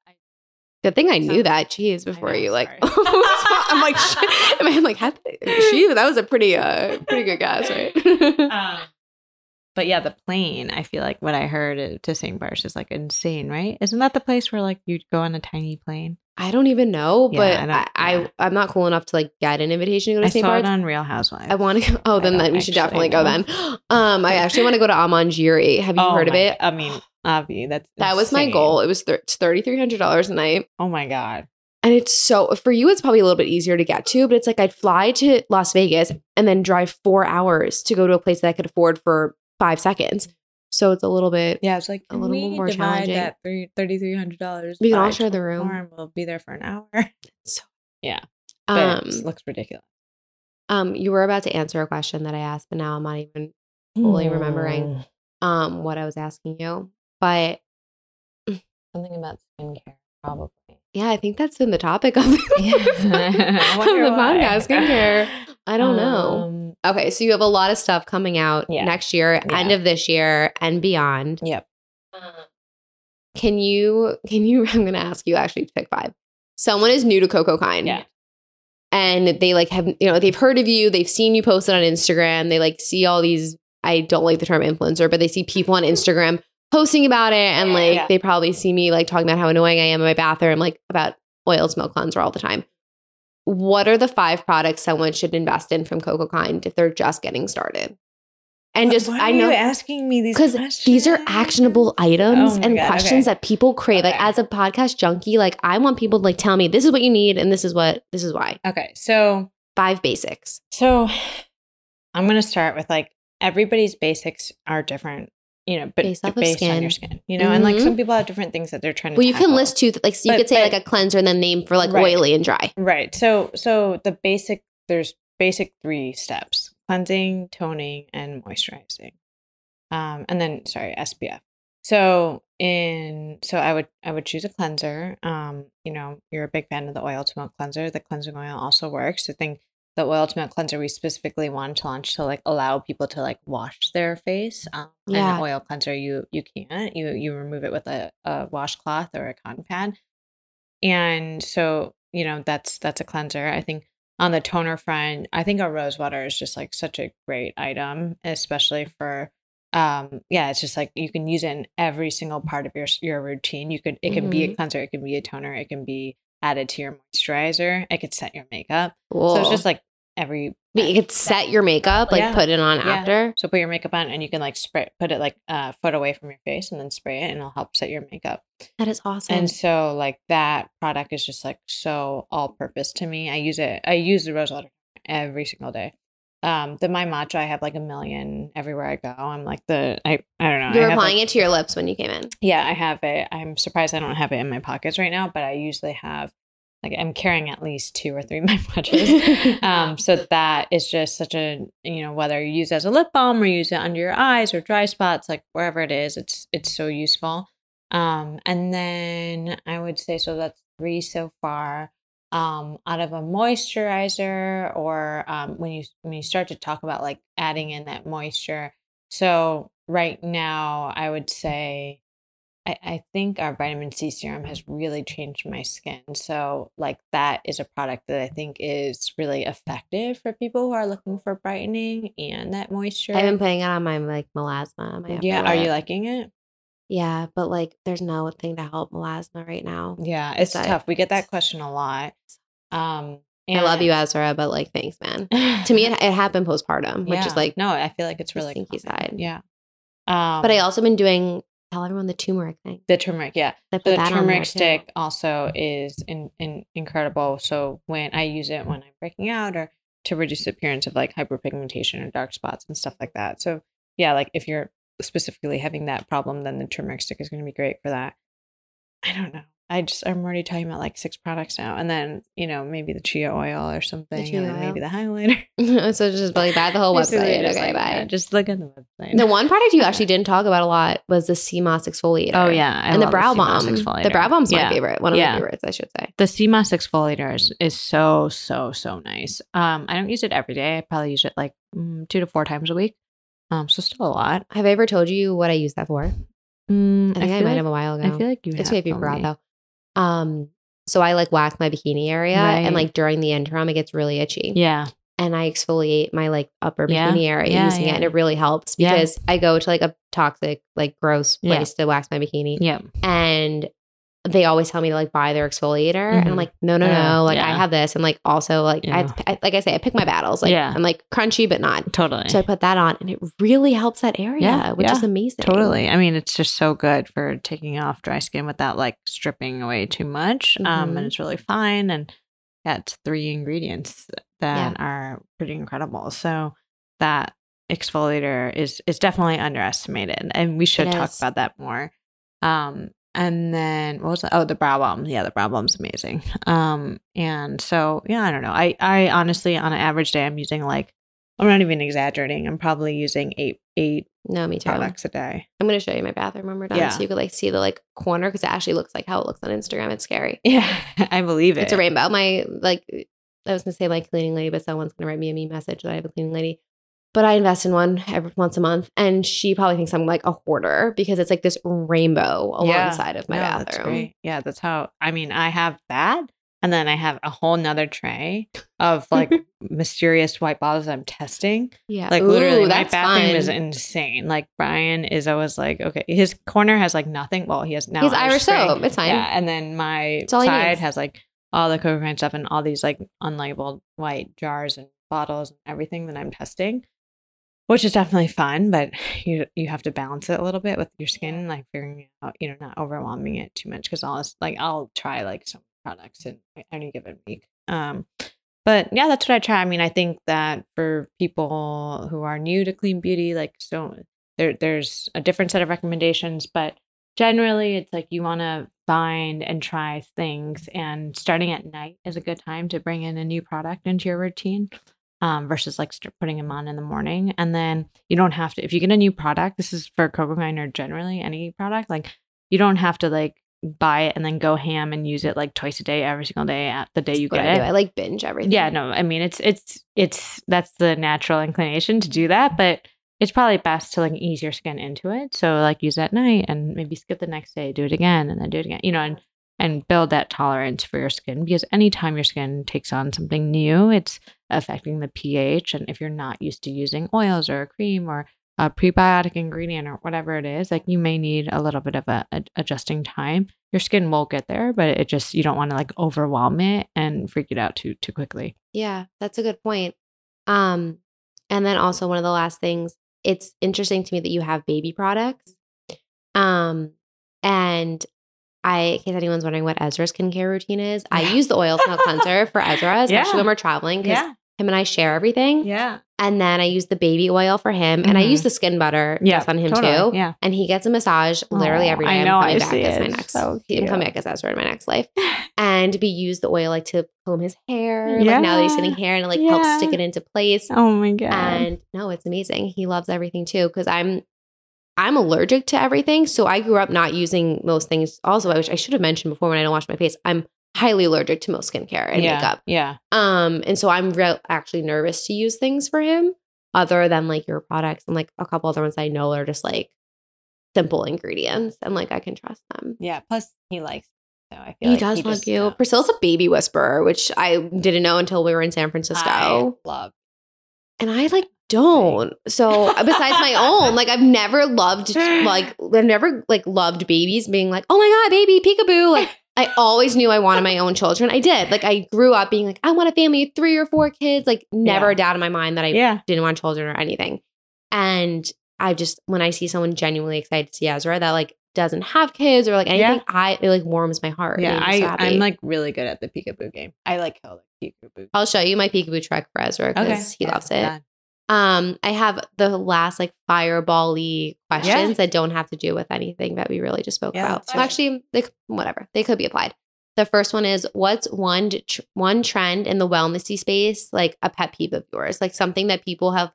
Good thing I knew that. Jeez, before know, you like. (laughs) I'm like, shit. I'm like. She. That was a pretty, uh, pretty good guess, right? (laughs) um, but yeah, the plane. I feel like what I heard to St. Bart's is like insane, right? Isn't that the place where like you go on a tiny plane? I don't even know, Yeah, but I don't- I, I, yeah. I'm not cool enough to like get an invitation to go to St. Bart's. on Real Housewives. I want to go. Oh, then, then we should definitely go then. (gasps) Um, I actually want to go to Amangiri. Have you Oh heard of it? I mean, Avi, that's That was my goal. It was thirty three hundred dollars a night, Oh my god. and it's so for you. It's probably a little bit easier to get to, but it's like I'd fly to Las Vegas and then drive four hours to go to a place that I could afford for five seconds. So it's a little bit. Yeah, it's like A little more challenging. That thirty three hundred dollars. We can all share the room. and we'll be there for an hour. So- (laughs) yeah, Um, it looks ridiculous. um, you were about to answer a question that I asked, but now I'm not even fully remembering um what I was asking you. But something about skincare, probably. yeah, I think that's been the topic of, (laughs) Yeah. I of the why. podcast skincare. I don't know. Um, Okay, so you have a lot of stuff coming out Yeah. next year, Yeah. end of this year, and beyond. Yep. Can you? Can you? (laughs) I'm going to ask you actually to pick five. Someone is new to Coco Kind. Yeah. And they like have you know they've heard of you, they've seen you posted on Instagram, they like see all these. I don't like the term influencer, but they see people on Instagram posting about it, and like Yeah. they probably see me like talking about how annoying I am in my bathroom, like about oil to milk cleanser all the time. What are the five products someone should invest in from Coco Kind if they're just getting started? And uh, just Why I know you asking me these because these are actionable items Oh and God, questions okay. that people crave. Like as a podcast junkie, like I want people to like tell me this is what you need and this is what this is why. Okay, so Five basics. So I'm going to start with like everybody's basics are different, you know, but Based based, of based on your skin, you know, and like some people have different things that they're trying to Well, you can list two. Like so you But- could say but- like a cleanser and then name for like Right. oily and dry. Right. So so the basic there's basic three steps: cleansing, toning, and moisturizing. Um, and then sorry, SPF. So in so I would I would choose a cleanser. Um, you know, you're a big fan of the oil to milk cleanser. The cleansing oil also works. I think the oil to milk cleanser we specifically wanted to launch to like allow people to like wash their face. Um, and Yeah. an oil cleanser you you can't. You you remove it with a, a washcloth or a cotton pad. And so, you know, that's that's a cleanser. I think on the toner front, I think a rose water is just like such a great item, especially for um yeah, it's just like you can use it in every single part of your your routine. You could it can be a cleanser, it can be a toner, it can be added to your moisturizer, it could set your makeup. Cool. So it's just like every But you could set your makeup, like Yeah. put it on Yeah. after. so put your makeup on and you can like spray put it like a foot away from your face and then spray it and it'll help set your makeup. That is awesome. And so like that product is just like so all purpose to me. I use it I use the rose water every single day. Um the my matcha I have like a million everywhere I go. I'm like the I I don't know. You're applying like- it to your lips when you came in. Yeah, I have it. I'm surprised I don't have it in my pockets right now, but I usually have like I'm carrying at least two or three (laughs) my matchas. (laughs) um, so that is just such a you know whether you use it as a lip balm or use it under your eyes or dry spots, like wherever it is, it's it's so useful. Um, and then I would say so that's three so far. Um, out of a moisturizer or um, when you when you start to talk about like adding in that moisture. So right now, I would say I, I think our vitamin C serum has really changed my skin. So, like, that is a product that I think is really effective for people who are looking for brightening and that moisture. I've been putting it on my like melasma. My yeah, are you liking it? Yeah, but like there's no thing to help melasma right now. Yeah, it's tough. We get that question a lot. Um, I love you, Ezra, but like thanks, man. To me, it, (laughs) it happened postpartum, which Yeah. is like no, I feel like it's really stinky side. Yeah. Um, But I also been doing tell everyone the turmeric thing. the turmeric, yeah. Put the that on there, turmeric too. stick also is in, in incredible. So when I use it when I'm breaking out or to reduce the appearance of like hyperpigmentation or dark spots and stuff like that. So yeah, like if you're specifically having that problem, then the turmeric stick is going to be great for that. I don't know. I just I'm already talking about like six products now, and then you know maybe the chia oil or something, and then oil. maybe the highlighter. (laughs) so just like buy the whole website. Okay, like, bye. yeah, just look at the website. The one product you actually didn't talk about a lot was the sea moss exfoliator. Oh yeah, I and the brow CMOS balm. The brow balm's my Yeah. favorite. One of Yeah. my favorites, I should say. The sea moss exfoliator is, is so so so nice. Um, I don't use it every day. I probably use it like mm, two to four times a week. Um, so still a lot. Have I ever told you what I use that for? Mm, I think I, feel might like, have a while ago. I feel like you. it's have good if you told though. Um, so I like whack my bikini area, and like during the interim, it gets really itchy. Yeah, and I exfoliate my like upper Yeah. bikini area Yeah, using yeah. it, and it really helps because I go to like a toxic, like gross place to wax my bikini, Yeah. and they always tell me to like buy their exfoliator, and I'm Mhm. like, no, no, Yeah, no, like I have this, and like also like Yeah. I, I like I say, I pick my battles, like Yeah. I'm like crunchy but not. Totally. So I put that on, and it really helps that area, Yeah, which yeah. is amazing. Totally. I mean, it's just so good for taking off dry skin without like stripping away too much. Um, Mhm. and it's really fine. And yeah, it's three ingredients that are pretty incredible. So that exfoliator is is definitely underestimated, and we should It talk is. about that more. Um, and then what was that? Oh, the brow balm. Yeah, the brow balm's amazing. Um, and so yeah, I don't know. I I honestly, on an average day, I'm using like I'm not even exaggerating. I'm probably using eight eight No, me too. products a day. I'm gonna show you my bathroom when we're done, Yeah. so you could like see the like corner because it actually looks like how it looks on Instagram. It's scary. (laughs) Yeah, I believe it. It's a rainbow. My like, I was gonna say my cleaning lady, but someone's gonna write me a mean message that I have a cleaning lady. But I invest in one every once a month, and she probably thinks I'm like a hoarder because it's like this rainbow Yeah. alongside of my No, That's bathroom. great. Yeah, that's how. I mean, I have that, and then I have a whole nother tray of like (laughs) mysterious white bottles I'm testing. Yeah, Like Ooh, literally, my that's bathroom is insane. Like Brian is always like, okay, his corner has like nothing. Well, he has now He's Irish Irish Spring. soap. It's fine. Yeah, and then my side has like all the Coco Kind stuff and all these like unlabeled white jars and bottles and everything that I'm testing, which is definitely fun. But you you have to balance it a little bit with your skin, like figuring out you know not overwhelming it too much because this like I'll try like some products in any given week. Um, but yeah, that's what I try. I mean, I think that for people who are new to clean beauty, like so there there's a different set of recommendations, but generally it's like you want to find and try things and starting at night is a good time to bring in a new product into your routine um, versus like putting them on in the morning and then you don't have to if you get a new product this is for cocoa grinder generally any product like you don't have to like buy it and then go ham and use it like twice a day every single day at the day you What get I it do. I like binge everything. yeah no i mean it's it's it's that's the natural inclination to do that but it's probably best to like ease your skin into it so like use it at night and maybe skip the next day do it again and then do it again you know and and build that tolerance for your skin because anytime your skin takes on something new it's affecting the ph and if you're not used to using oils or a cream or a prebiotic ingredient or whatever it is like you may need a little bit of a, a adjusting time your skin will get there but it just you don't want to like overwhelm it and freak it out too too quickly Yeah, that's a good point. Um, and then also one of the last things, it's interesting to me that you have baby products. Um, and I, in case anyone's wondering what Ezra's skincare routine is, I Yeah. (laughs) use the oil to milk cleanser for Ezra, especially Yeah. when we're traveling, because him and I share everything. yeah And then I use the baby oil for him, and I use mm-hmm. the skin butter yeah just on him totally. too. yeah And he gets a massage literally Aw, every day. I I'm know, coming I back see as my next. so I'm coming back as Ezra in my next life (laughs) and we use the oil like to comb his hair. Like now that he's getting hair and it like helps stick it into place. oh my god And no, it's amazing. He loves everything too because I'm I'm allergic to everything. So I grew up not using most things. Also, which I should have mentioned before when I don't wash my face. I'm highly allergic to most skincare and yeah makeup. yeah Um, and so I'm real actually nervous to use things for him other than like your products and like a couple other ones I know are just like simple ingredients and like I can trust them. yeah plus he likes so i feel He like does he love just you. knows. Priscilla's a baby whisperer, which I didn't know until we were in San Francisco. I love and I like (laughs) don't. So besides my own, like I've never loved like (laughs) I've never like loved babies being like, oh my god, baby peekaboo. Like I always knew I wanted my own children. I did. Like I grew up being like, I want a family of three or four kids. Like never Yeah. a doubt in my mind that I yeah didn't want children or anything. And I just when I see someone genuinely excited to see Ezra that like doesn't have kids or like anything, Yeah. I it like warms my heart. Yeah i i'm like really good at the peekaboo game i like how the peekaboo I'll show you my peekaboo trick for Ezra because he yeah, loves it. Um, I have the last like fireball-y questions that don't have to do with anything that we really just spoke Yeah, about. So actually, they, whatever they could be applied. The first one is what's one tr- one trend in the wellnessy space, like a pet peeve of yours, like something that people have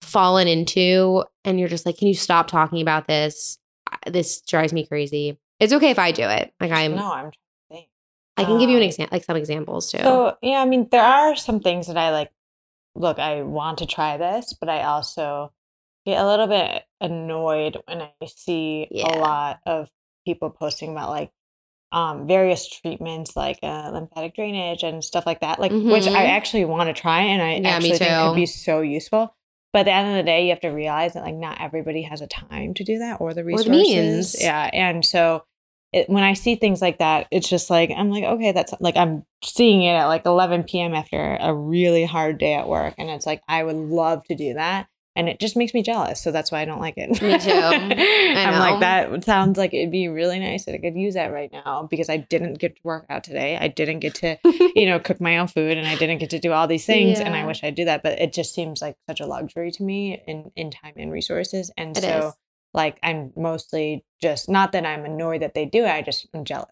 fallen into, and you're just like, can you stop talking about this? This drives me crazy. It's okay if I do it. Like I'm, no i'm trying to think I can give you an Um, example, like some examples too. So yeah, I mean, there are some things that I like. Look, I want to try this, but I also get a little bit annoyed when I see Yeah. a lot of people posting about like um, various treatments like uh, lymphatic drainage and stuff like that, like which Mhm. I actually want to try and I Yeah, actually think could be so useful. But at the end of the day, you have to realize that like not everybody has a time to do that or the the resources. means. Yeah, and so it, when I see things like that, it's just like I'm like, okay, that's like I'm seeing it at like 11 p.m. after a really hard day at work, and it's like I would love to do that, and it just makes me jealous. So that's why I don't like it. Me too. (laughs) I I'm like that sounds like it'd be really nice that I could use that right now because I didn't get to work out today. I didn't get to you know cook my own food, and I didn't get to do all these (laughs) things, and I wish I'd do that, but it just seems like such a luxury to me in in time and resources, and It so is. Like I'm mostly just not that I'm annoyed that they do it. I just am jealous.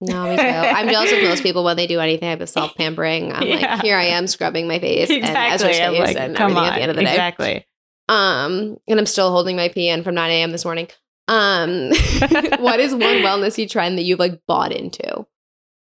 No, me too. I'm jealous of most people when they do anything type of (laughs) self pampering. I'm Yeah. like, here I am scrubbing my face and Ezra's face I'm like, and come everything on. at the end of the day. Exactly. Um, and I'm still holding my PN from 9 a.m. this morning. Um, (laughs) what is one wellnessy trend that you've like bought into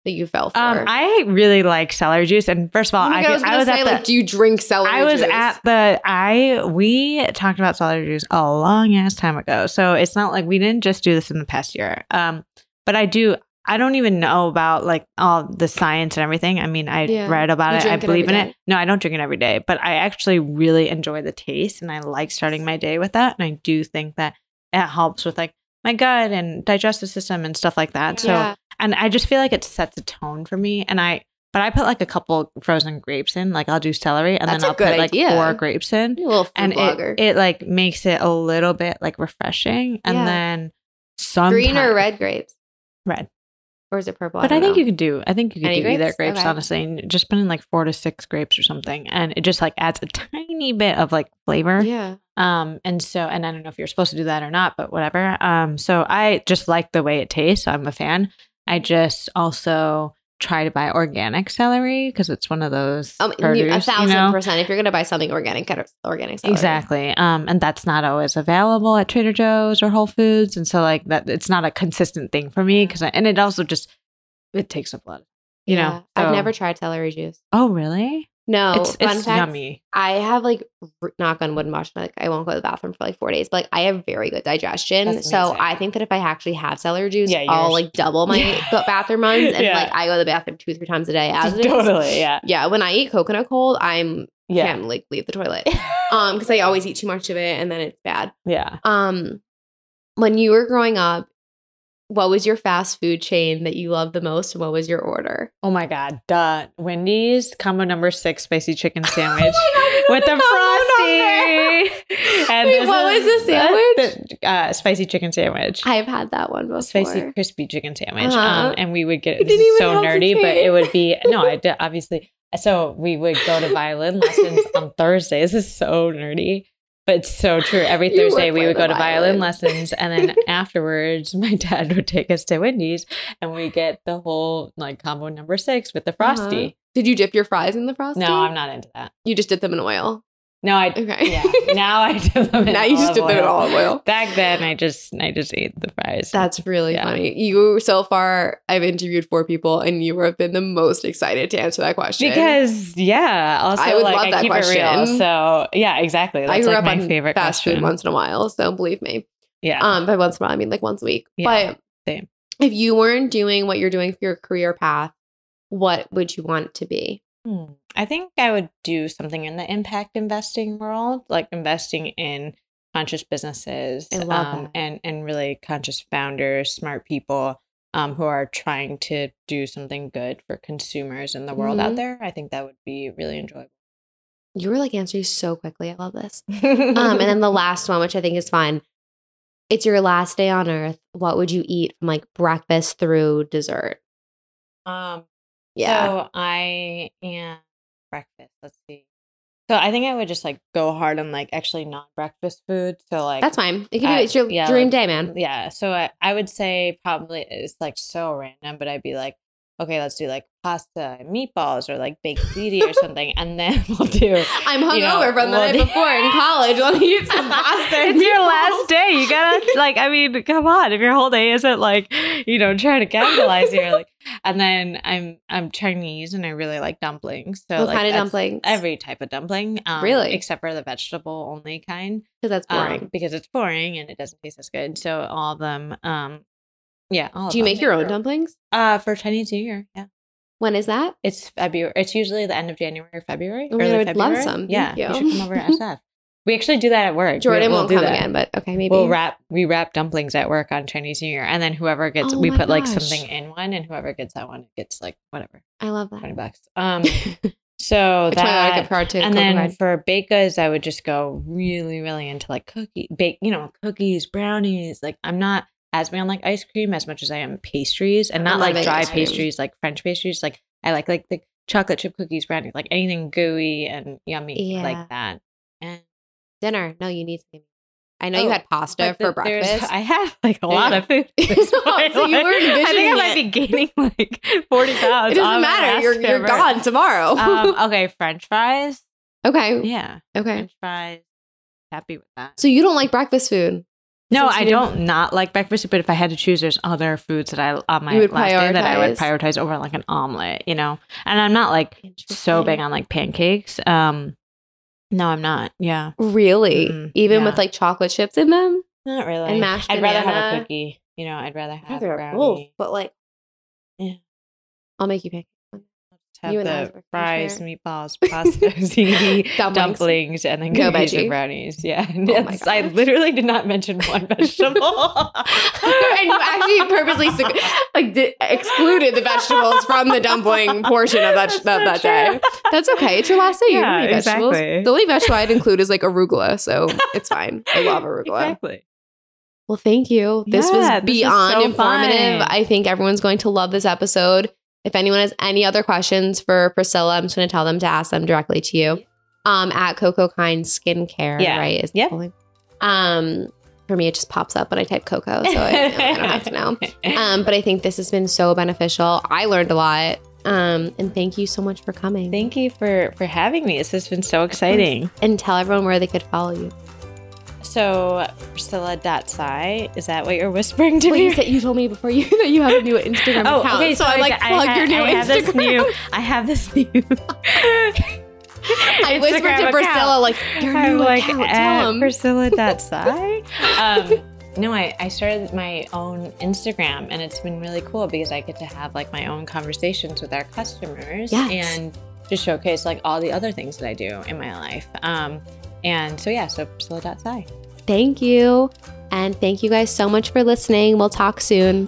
that you fell for? Um, I really like celery juice, and first of all, Oh I, God, I was I was say, at like, the. do you drink celery? I was juice? at the I we talked about celery juice a long ass time ago. So it's not like we didn't just do this in the past year. Um but I do I don't even know about like all the science and everything. I mean, I Yeah. read about it. I it believe in every it. No, I don't drink it every day, but I actually really enjoy the taste and I like starting my day with that. And I do think that it helps with like my gut and digestive system and stuff like that. So yeah. And I just feel like it sets a tone for me. And I, but I put like a couple frozen grapes in. Like I'll do celery, and That's then I'll put like idea. four grapes in, You're a little food and blogger. it, it like makes it a little bit like refreshing. And Yeah. then some Green or red grapes? red. Or is it purple? But I, think know. you could do. I think you could Any do either grapes? grapes, Okay. honestly, and just put in like four to six grapes or something, and it just like adds a tiny bit of like flavor. Yeah. Um, and so, and I don't know if you're supposed to do that or not, but whatever. Um, so I just like the way it tastes. I'm a fan. I just also try to buy organic celery because it's one of those Um, produce, a you thousand know? percent. If you're gonna buy something organic, get organic celery. Exactly. Um, and that's not always available at Trader Joe's or Whole Foods, and so like that, it's not a consistent thing for me because, and it also just it takes up a lot. You Yeah. know, I've never tried celery juice. Oh, really? No, it's fun it's fact, yummy. I have like knock on wood, much like I won't go to the bathroom for like four days, but like I have very good digestion. So. I think that if I actually have celery juice, Yeah, I'll like double (laughs) my Yeah. bathroom runs, and Yeah. like I go to the bathroom two three times a day as it is. totally. Yeah. Yeah, when I eat coconut cold, I'm Yeah. can't like leave the toilet. (laughs) um, because I always eat too much of it, and then it's bad. yeah. Um, when you were growing up, what was your fast food chain that you loved the most? and What was your order? Oh my god, duh. Wendy's combo number six spicy chicken (laughs) sandwich Oh God, with the frosty. and Wait, what was the sandwich? the, uh, spicy chicken sandwich. I've had that one before. Spicy crispy chicken sandwich. Uh-huh. Um, and we would get it. This so nerdy, but it would be no. I did obviously. So we would go to violin lessons on (laughs) Thursdays. This is so nerdy. But it's so true. Every Thursday we would go to violin violin. lessons, and then (laughs) afterwards, my dad would take us to Wendy's, and we get the whole like combo number six with the frosty. Uh-huh. Did you dip your fries in the frosty? No, I'm not into that. You just dip them in oil. No, I. Okay. Yeah. Now I (laughs) them now you just dip them in olive oil. Back then, I just I just ate the fries. That's really Yeah. funny. You so far, I've interviewed four people, and you have been the most excited to answer that question. because yeah. Also, I would like, love I that it real. question. So yeah, exactly. That's I grew like up my on favorite fast question. food once in a while, so believe me. Yeah. Um, by once in a while, I mean like once a week. Yeah, but same. if you weren't doing what you're doing for your career path, what would you want to be? Hmm. I think I would do something in the impact investing world, like investing in conscious businesses um, and and really conscious founders, smart people um, who are trying to do something good for consumers in the world Mhm. out there. I think that would be really enjoyable. You were like answering so quickly. I love this. Um, and then the (laughs) last one, which I think is fun. It's your last day on earth. What would you eat from like breakfast through dessert? um, Yeah. So I am breakfast. Let's see. So I think I would just like go hard on like actually not breakfast food. So like That's fine. You can do it. It's your yeah, dream like- day, man. Yeah. So I, I would say probably it's like so random, but I'd be like, okay, let's do like pasta and meatballs or like baked ziti or something. And then (laughs) we'll do. I'm hungover you know, from the well, night before in college. Let me eat (laughs) some pasta. it's your last day. You gotta (laughs) like. I mean, come on. If your whole day isn't like, you know, trying to capitalize here, like, and then I'm I'm Chinese and I really like dumplings. So What like, kind of dumplings? Every type of dumpling, um, Really? except for the vegetable only kind. Because that's um, boring. because it's boring and it doesn't taste as good. So all of them, um, Yeah. all Do you make your own dumplings? Uh, for Chinese New Year. Yeah. When is that? It's February. It's usually the end of January or February. Oh my early I would love some. Yeah, Thank you. you. should come over to SF. (laughs) We actually do that at work. Jordan we, won't do come that. again, but okay, maybe. We'll wrap we wrap dumplings at work on Chinese New Year, and then whoever gets Oh we put like something in one, and whoever gets that one gets like whatever I love that. twenty bucks. Um, (laughs) so Twenty dollar gift that and Coco then Guide. for baked goods, I would just go really really into like cookie bake, you know, cookies, brownies. Like I'm not as big on like ice cream as much as I am pastries, and not like dry pastries like French pastries. Like I like like the chocolate chip cookies, brownies, like anything gooey and yummy Yeah. like that. And dinner. No, you need to. me- I know you Oh, had pasta for the- breakfast. (laughs) I had like a lot of (laughs) food. (laughs) So you were I think I might be gaining like forty pounds. it doesn't matter. You're you're gone tomorrow. um, okay, French fries. okay. Yeah, Okay. French fries. Happy with that. So you don't like breakfast food? No, I don't not like breakfast, but if I had to choose, there's other foods that I on my last day that I would prioritize. prioritize over like an omelet, you know. And I'm not like so big on like pancakes. Um, no, I'm not. Yeah, Really? Mm-mm. Even Yeah. with like chocolate chips in them? not really. And mashed I'd rather have a cookie. You know, I'd rather have They're brownie. both, but like, Yeah. I'll make you pick. Have You the fries, sure. meatballs, (laughs) pasta, (laughs) ziti, Dumplings. dumplings, and then Go veggie. and brownies. Yeah, (laughs) oh my Yes, I literally did not mention one vegetable. and you actually purposely like di- excluded the vegetables from the dumpling portion of that, that, so that day. That's okay. It's your last day. You Yeah, don't need vegetables. exactly. The only vegetable I'd include is like arugula, so it's fine. I love arugula. exactly. Well, thank you. This Yeah, was this beyond so informative. fun. I think everyone's going to love this episode. If anyone has any other questions for Priscilla, I'm just going to tell them to ask them directly to you. Um, at Coco Kind Skincare, Yeah. right? Is the Yep. full name. Um, for me, it just pops up when I type Coco, so I, I (laughs) don't have to know. Um, but I think this has been so beneficial. I learned a lot. Um, and thank you so much for coming. Thank you for for having me. This has been so exciting. and tell everyone where they could follow you. So Priscilla.sci, is that what you're whispering to Well, me? you said you told me before you (laughs) that you have a new Instagram (laughs) Oh, account. okay. so, I like plug ha- your new I have Instagram. this new. I have this new. (laughs) I whispered to Priscilla, account. like, your I'm new like account, at tell 'em. Priscilla.sci. um, no, I, I started my own Instagram and it's been really cool because I get to have like my own conversations with our customers Yes. and just showcase like all the other things that I do in my life. Um, and so yeah, so Priscilla.sci. Thank you. And thank you guys so much for listening. We'll talk soon.